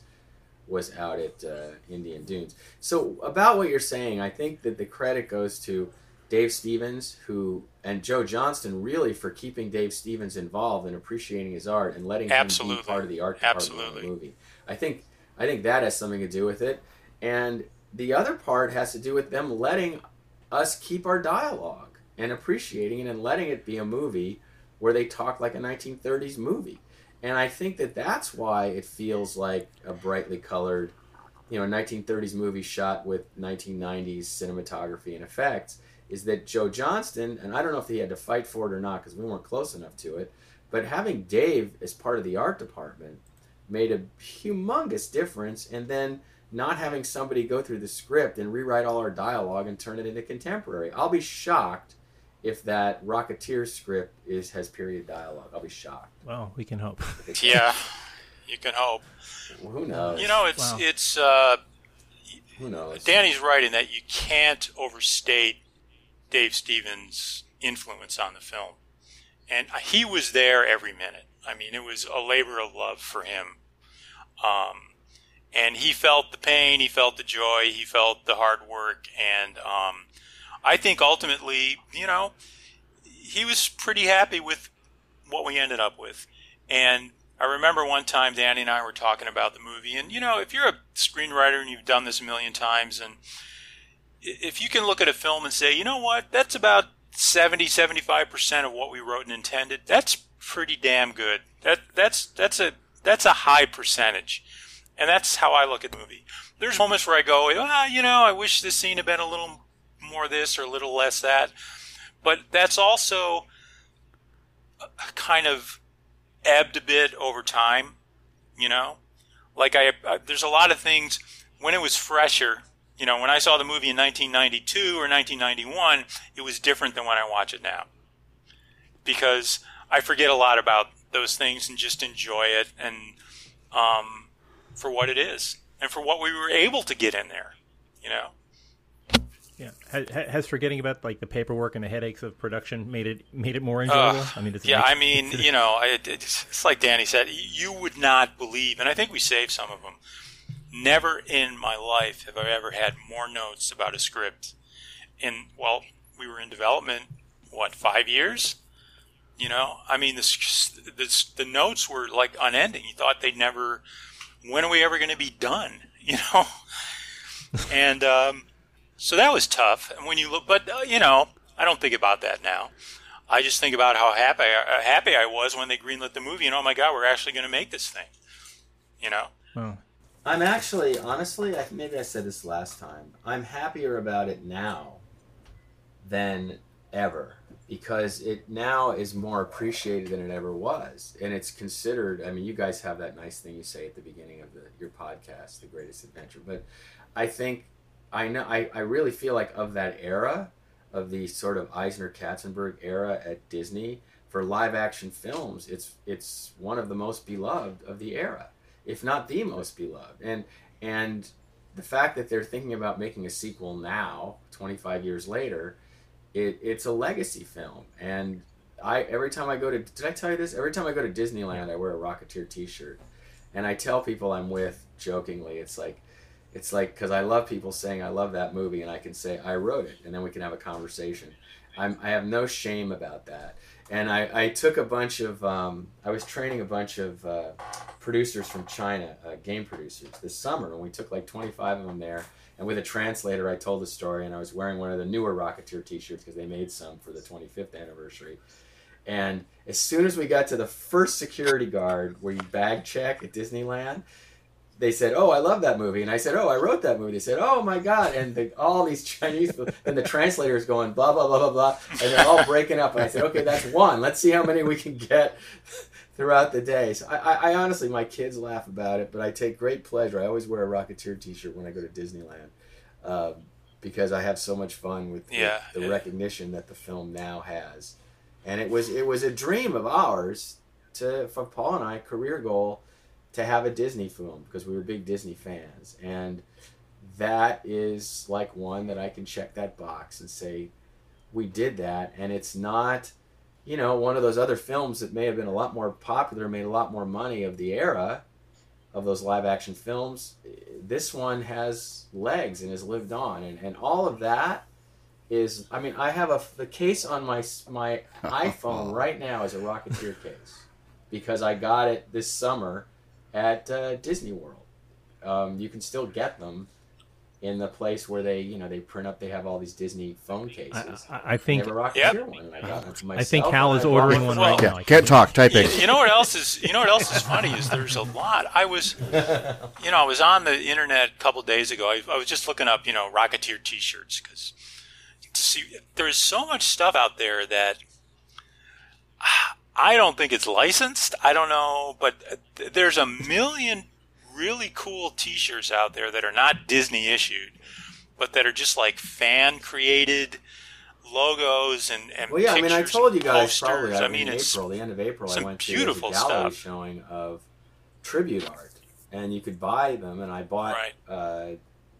was out at uh, Indian Dunes. So about what you're saying, I think that the credit goes to Dave Stevens, who and Joe Johnston, really for keeping Dave Stevens involved and appreciating his art and letting him Absolutely. be part of the art department of the movie. I think I think that has something to do with it, and the other part has to do with them letting us keep our dialogue and appreciating it and letting it be a movie where they talk like a 1930s movie. And I think that that's why it feels like a brightly colored, you know, 1930s movie shot with 1990s cinematography and effects. Is that Joe Johnston? And I don't know if he had to fight for it or not because we weren't close enough to it. But having Dave as part of the art department made a humongous difference. And then not having somebody go through the script and rewrite all our dialogue and turn it into contemporary. I'll be shocked if that Rocketeer script is has period dialogue. I'll be shocked. Well, we can hope. Yeah, you can hope. Well, who knows? You know, it's Wow. it's. Uh, who knows? Danny's right in that you can't overstate Dave Stevens' influence on the film, and he was there every minute. I mean, it was a labor of love for him, um, and he felt the pain, he felt the joy, he felt the hard work, and um, I think ultimately, you know, he was pretty happy with what we ended up with, and. I remember one time Danny and I were talking about the movie, and you know, if you're a screenwriter and you've done this a million times, and if you can look at a film and say, you know what, that's about 70, 75% of what we wrote and intended, that's pretty damn good. That that's that's a that's a high percentage. And that's how I look at the movie. There's moments where I go, ah, you know, I wish this scene had been a little more this or a little less that. But that's also kind of ebbed a bit over time, you know? Like I, I there's a lot of things when it was fresher, you know, when I saw the movie in 1992 or 1991, it was different than when I watch it now. Because I forget a lot about those things and just enjoy it and um, for what it is and for what we were able to get in there, you know. Yeah, has, has forgetting about like the paperwork and the headaches of production made it made it more enjoyable. Uh, I mean, yeah, make- I mean, you know, it, it's, it's like Danny said. You would not believe, and I think we saved some of them. Never in my life have I ever had more notes about a script. And well, we were in development, what five years? You know, I mean, the the, the notes were like unending. You thought they'd never. When are we ever going to be done? You know, and um, so that was tough. And when you look, but uh, you know, I don't think about that now. I just think about how happy uh, happy I was when they greenlit the movie, and oh my god, we're actually going to make this thing. You know, Well, I'm actually, honestly, I, maybe I said this last time. I'm happier about it now than ever because it now is more appreciated than it ever was, and it's considered. I mean, you guys have that nice thing you say at the beginning of the, your podcast, "The Greatest Adventure," but I think I know I, I really feel like of that era of the sort of Eisner Katzenberg era at Disney for live action films, it's it's one of the most beloved of the era if not the most beloved. And and the fact that they're thinking about making a sequel now, 25 years later, it, it's a legacy film. And I every time I go to did I tell you this? Every time I go to Disneyland, I wear a Rocketeer T-shirt, and I tell people I'm with jokingly. It's like it's like because I love people saying I love that movie, and I can say I wrote it, and then we can have a conversation. I'm, I have no shame about that. And I, I took a bunch of um, I was training a bunch of uh, producers from China, uh, game producers, this summer, and we took like 25 of them there. And with a translator, I told the story, and I was wearing one of the newer Rocketeer T-shirts because they made some for the 25th anniversary. And as soon as we got to the first security guard where you bag check at Disneyland, they said, "Oh, I love that movie," and I said, "Oh, I wrote that movie." They said, "Oh my god!" And the, all these Chinese and the translator is going blah blah blah blah blah, and they're all breaking up. And I said, "Okay, that's one. Let's see how many we can get throughout the day. So I, I, I honestly, my kids laugh about it, but I take great pleasure. I always wear a Rocketeer T-shirt when I go to Disneyland um, because I have so much fun with the- Yeah, the, yeah. recognition that the film now has. And it was it was a dream of ours to for Paul and I career goal to have a Disney film because we were big Disney fans. And that is like one that I can check that box and say we did that. And it's not you know one of those other films that may have been a lot more popular made a lot more money of the era of those live action films. This one has legs and has lived on. And, and all of that is I mean I have a the case on my my iPhone right now is a Rocketeer case because I got it this summer at uh, Disney World. Um, you can still get them in the place where they you know they print up. They have all these Disney phone cases. I, I think they have a Rocketeer Yep. I got one for I think Hal is ordering one one right Paul. now. Yeah, can't talk. Typing. You, you know what else is you know what else is funny is there's a lot. I was you know I was on the internet a couple days ago. I, I was just looking up you know Rocketeer T-shirts because to see there's so much stuff out there that ah, I don't think it's licensed. I don't know, but there's a million really cool T-shirts out there that are not Disney issued, but that are just like fan created logos and, and Well, yeah, I mean, I told you guys posters. probably. I, I mean, it's April, the end of April, I went to a beautiful gallery stuff. showing of tribute art, and you could buy them. And I bought Right. uh,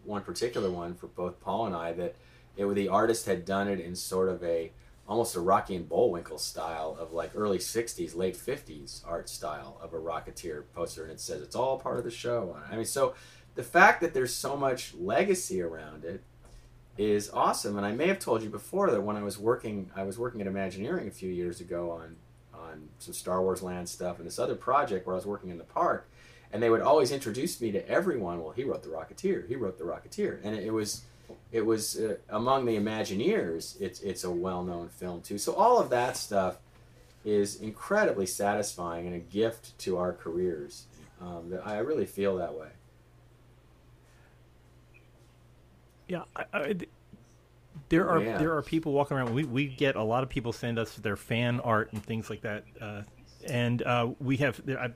one particular one for both Paul and I. That it the artist had done it in sort of a almost a Rocky and Bullwinkle style of like early '60s, late '50s art style of a Rocketeer poster, and it says it's all part of the show. I mean, so the fact that there's so much legacy around it is awesome. And I may have told you before that when I was working, I was working at Imagineering a few years ago on on some Star Wars Land stuff and this other project where I was working in the park, and they would always introduce me to everyone. Well, he wrote the Rocketeer. He wrote the Rocketeer, and it, was it was uh, among the Imagineers. It's it's a well known film too. So all of that stuff is incredibly satisfying and a gift to our careers. Um, I really feel that way. Yeah, I, I, there are Yeah. there are people walking around. We we get a lot of people send us their fan art and things like that. Uh, and uh, we have I,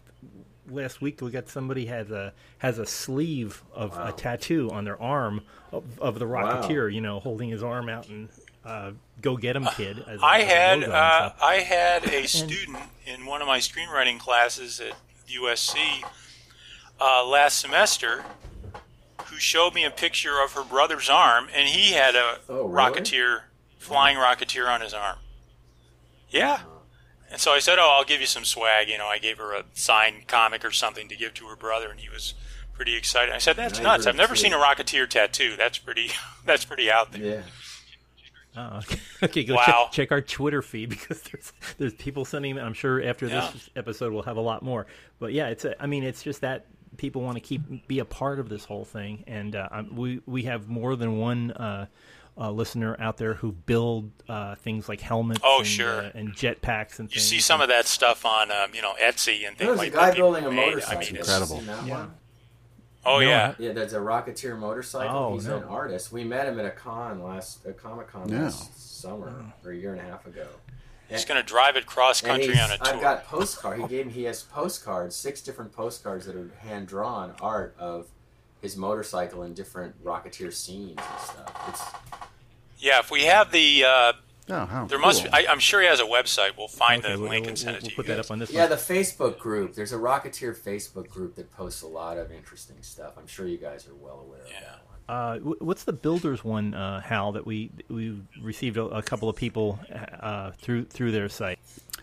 last week we got somebody has a has a sleeve of Wow. a tattoo on their arm of, of the Wow. Rocketeer. You know, holding his arm out and uh, go get him, kid. As a- I as had uh. I had a student in one of my screenwriting classes at USC uh, last semester who showed me a picture of her brother's arm, and he had a Oh, really? rocketeer, flying rocketeer on his arm. Yeah. And so I said, "Oh, I'll give you some swag." You know, I gave her a signed comic or something to give to her brother, and he was pretty excited. I said, "That's Nice. nuts! I've never seen a rocketeer tattoo. That's pretty. That's pretty out there." Yeah. Oh, okay. okay, go Wow. check, check our Twitter feed because there's there's people sending. I'm sure after Yeah. this episode we'll have a lot more. But yeah, it's a, I mean it's just that people want to keep be a part of this whole thing, and uh, we we have more than one. Uh, uh, listener out there who build uh, things like helmets Oh, and, sure. uh, and jetpacks and You things. see some of that stuff on, um, you know, Etsy and things There was a like guy that. building a made. motorcycle. I mean, Incredible. That Yeah. Oh No, yeah. Yeah, there's a Rocketeer motorcycle. Oh, He's no. an artist. We met him at a con last, a Comic Con Yeah. last summer or a year and a half ago. He's going to drive it cross country on a tour. I've got postcard. He gave me. He has postcards, six different postcards that are hand drawn art of his motorcycle in different Rocketeer scenes and stuff. It's yeah, if we have the, uh, Oh, how there must. Be, I, I'm sure he has a website. We'll find Okay, the we'll, link we'll- and send we'll it to put you. that guys. up on this yeah, one. the Facebook group. There's a Rocketeer Facebook group that posts a lot of interesting stuff. I'm sure you guys are well aware of Yeah. that one. Uh, what's the builders one, uh, Hal? That we we received a, a couple of people uh, through through their site.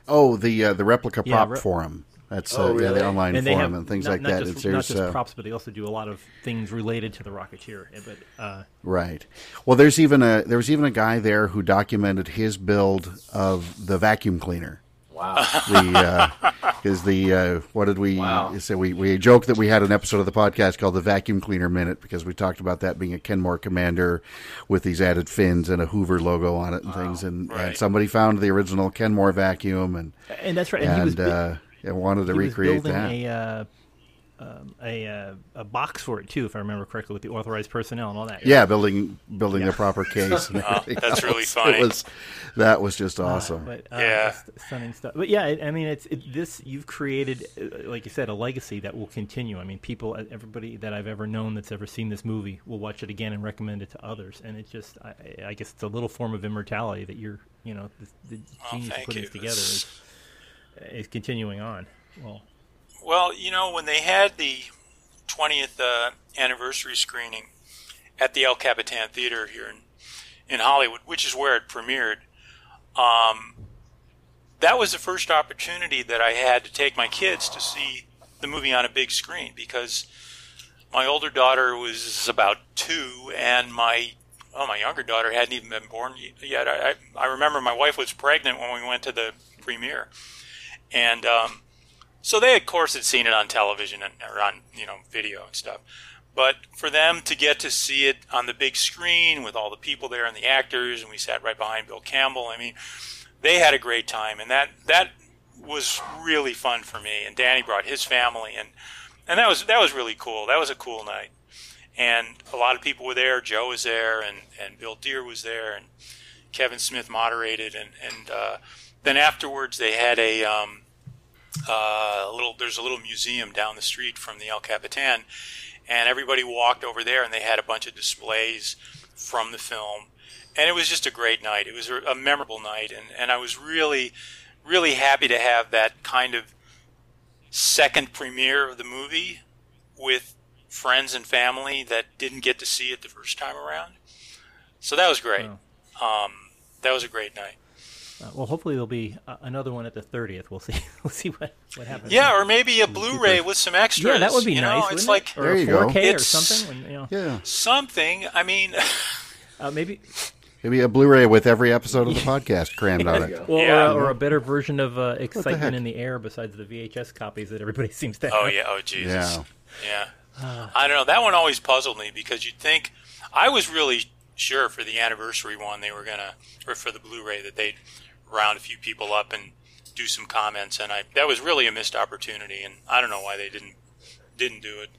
Oh, the uh, the replica Yeah, prop re- forum. That's Oh, uh, yeah, the online and forum have and things not, like not that. Just, It's- not there's, just uh, props, but they also do a lot of things related to the Rocketeer. eh, But uh, Right. Well, there's even a there was even a guy there who documented his build of the vacuum cleaner. Wow. The because the uh, what did we Wow. say? We we joked that we had an episode of the podcast called the Vacuum Cleaner Minute because we talked about that being a Kenmore Commander with these added fins and a Hoover logo on it and things. And, and somebody found the original Kenmore vacuum and and that's right. And, he was uh, and wanted to he was recreate building that. a uh, um, a uh, a box for it too, if I remember correctly, with the authorized personnel and all that. Yeah, building building the proper case. And Oh, everything that's really funny. It was that was just awesome. But uh, Yeah. it's stunning stuff. But yeah, it, I mean, it's it, this you've created, uh, like you said, a legacy that will continue. I mean, people, uh, everybody that I've ever known that's ever seen this movie will watch it again and recommend it to others. And it just, I, I guess, it's a little form of immortality that you're, you know, the, the Oh, genius of thank putting you. this together is, is continuing on. Well, Well, you know, when they had the 20th uh, anniversary screening at the El Capitan Theater here in, in Hollywood, which is where it premiered, um, that was the first opportunity that I had to take my kids to see the movie on a big screen because my older daughter was about two, and my oh, my younger daughter hadn't even been born yet. I, I remember my wife was pregnant when we went to the premiere, and um, so they, of course, had seen it on television and or on you know video and stuff. But for them to get to see it on the big screen with all the people there and the actors, and we sat right behind Bill Campbell. I mean, they had a great time, and that that was really fun for me. And Danny brought his family, and and that was that was really cool. That was a cool night, and a lot of people were there. Joe was there, and and Bill Dear was there, and Kevin Smith moderated, and and uh, then afterwards they had a. Um, uh, little there's a little museum down the street from the El Capitan, and everybody walked over there, and they had a bunch of displays from the film, and it was just a great night. It was a a memorable night, and and I was really really happy to have that kind of second premiere of the movie with friends and family that didn't get to see it the first time around. So that was great. Um, that was a great night. Uh, well, hopefully there'll be uh, another one at the 30th. We'll see. We'll see what what happens. Yeah, or maybe a Blu-ray with some extras. yeah, that would be you nice. Know? It's wouldn't like it? or There a you 4K or It's- something. when, you know, Yeah, something. I mean, uh, maybe maybe a Blu-ray with every episode of the podcast crammed on it. Well, Yeah. or, a, or a better version of uh, heck? excitement in the air besides the VHS copies that everybody seems to have. oh yeah, oh Jesus, Yeah. yeah. I don't know. That one always puzzled me because you'd think I was really sure for the anniversary one they were gonna, or for the Blu-ray that they'd round a few people up and do some comments, and I that was really a missed opportunity, and I don't know why they didn't didn't do it.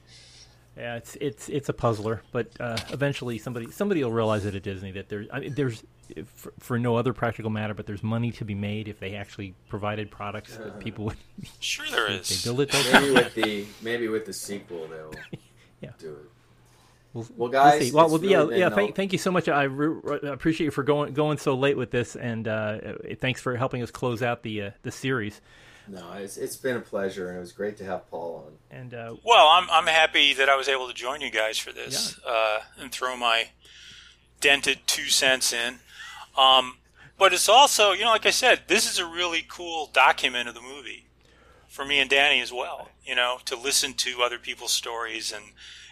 Yeah, it's it's it's a puzzler, but uh, eventually somebody somebody will realize it at Disney that there's I mean, there's for, for no other practical matter, but there's money to be made if they actually provided products that people would Sure, there they is. build it. They'll Maybe with the maybe with the sequel they'll Yeah. do it. We'll, Well, guys, see. Well, well, really yeah, been yeah. Thank, thank you so much. I re- re- appreciate you for going going so late with this, and uh, thanks for helping us close out the uh, the series. No, it's it's been a pleasure, and it was great to have Paul on. And uh, Well, I'm I'm happy that I was able to join you guys for this uh, and throw my dented two cents in. Um, but it's also, you know, like I said, this is a really cool document of the movie for me and Danny as well. You know, to listen to other people's stories and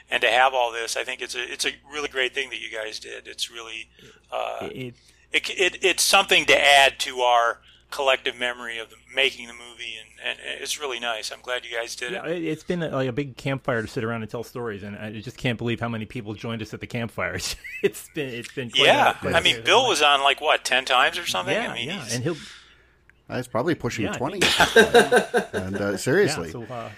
and to have all this, I think it's a it's a really great thing that you guys did. It's really uh, it, it, it it's something to add to our collective memory of the, making the movie, and, and it's really nice. I'm glad you guys did yeah, it. it, it's been like a big campfire to sit around and tell stories, and I just can't believe how many people joined us at the campfire. it's been it's been quite Yeah, a, quite I a- mean, Bill was on like what ten times or something. yeah, I mean, yeah, he's- and he'll Uh, It's probably pushing Yeah, twenty. and uh, yeah. seriously, So uh,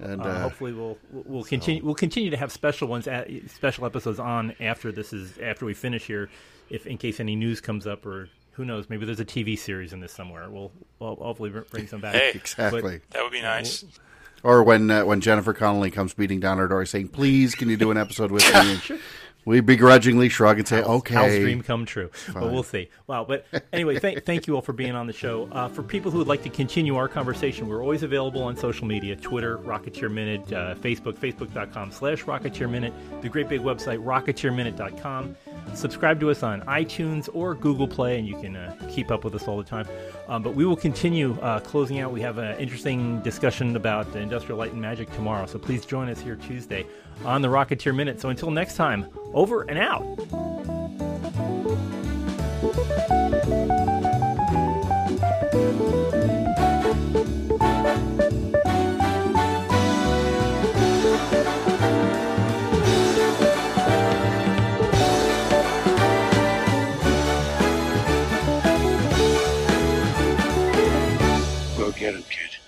and uh, uh, hopefully we'll we'll continue we'll continue to have special ones at, special episodes on after this is after we finish here, if in case any news comes up or who knows maybe there's a TV series in this somewhere. We'll, we'll hopefully bring some back. Hey. exactly. that would be nice. Or when uh, when Jennifer Connelly comes beating down our door saying, "Please, can you do an episode with me?" We begrudgingly shrug and say, "Okay." How's dream come true? But we'll see. Wow. But anyway, thank, thank you all for being on the show. Uh, for people who would like to continue our conversation, we're always available on social media Twitter, Rocketeer Minute, uh, Facebook, facebook.com slash Rocketeer Minute, the great big website, rocketeerminute.com. Subscribe to us on iTunes or Google Play, and you can uh, keep up with us all the time. Um, but we will continue uh, closing out. We have an interesting discussion about Industrial Light and Magic tomorrow, so please join us here Tuesday on the Rocketeer Minute. So until next time, over and out. get him, kid.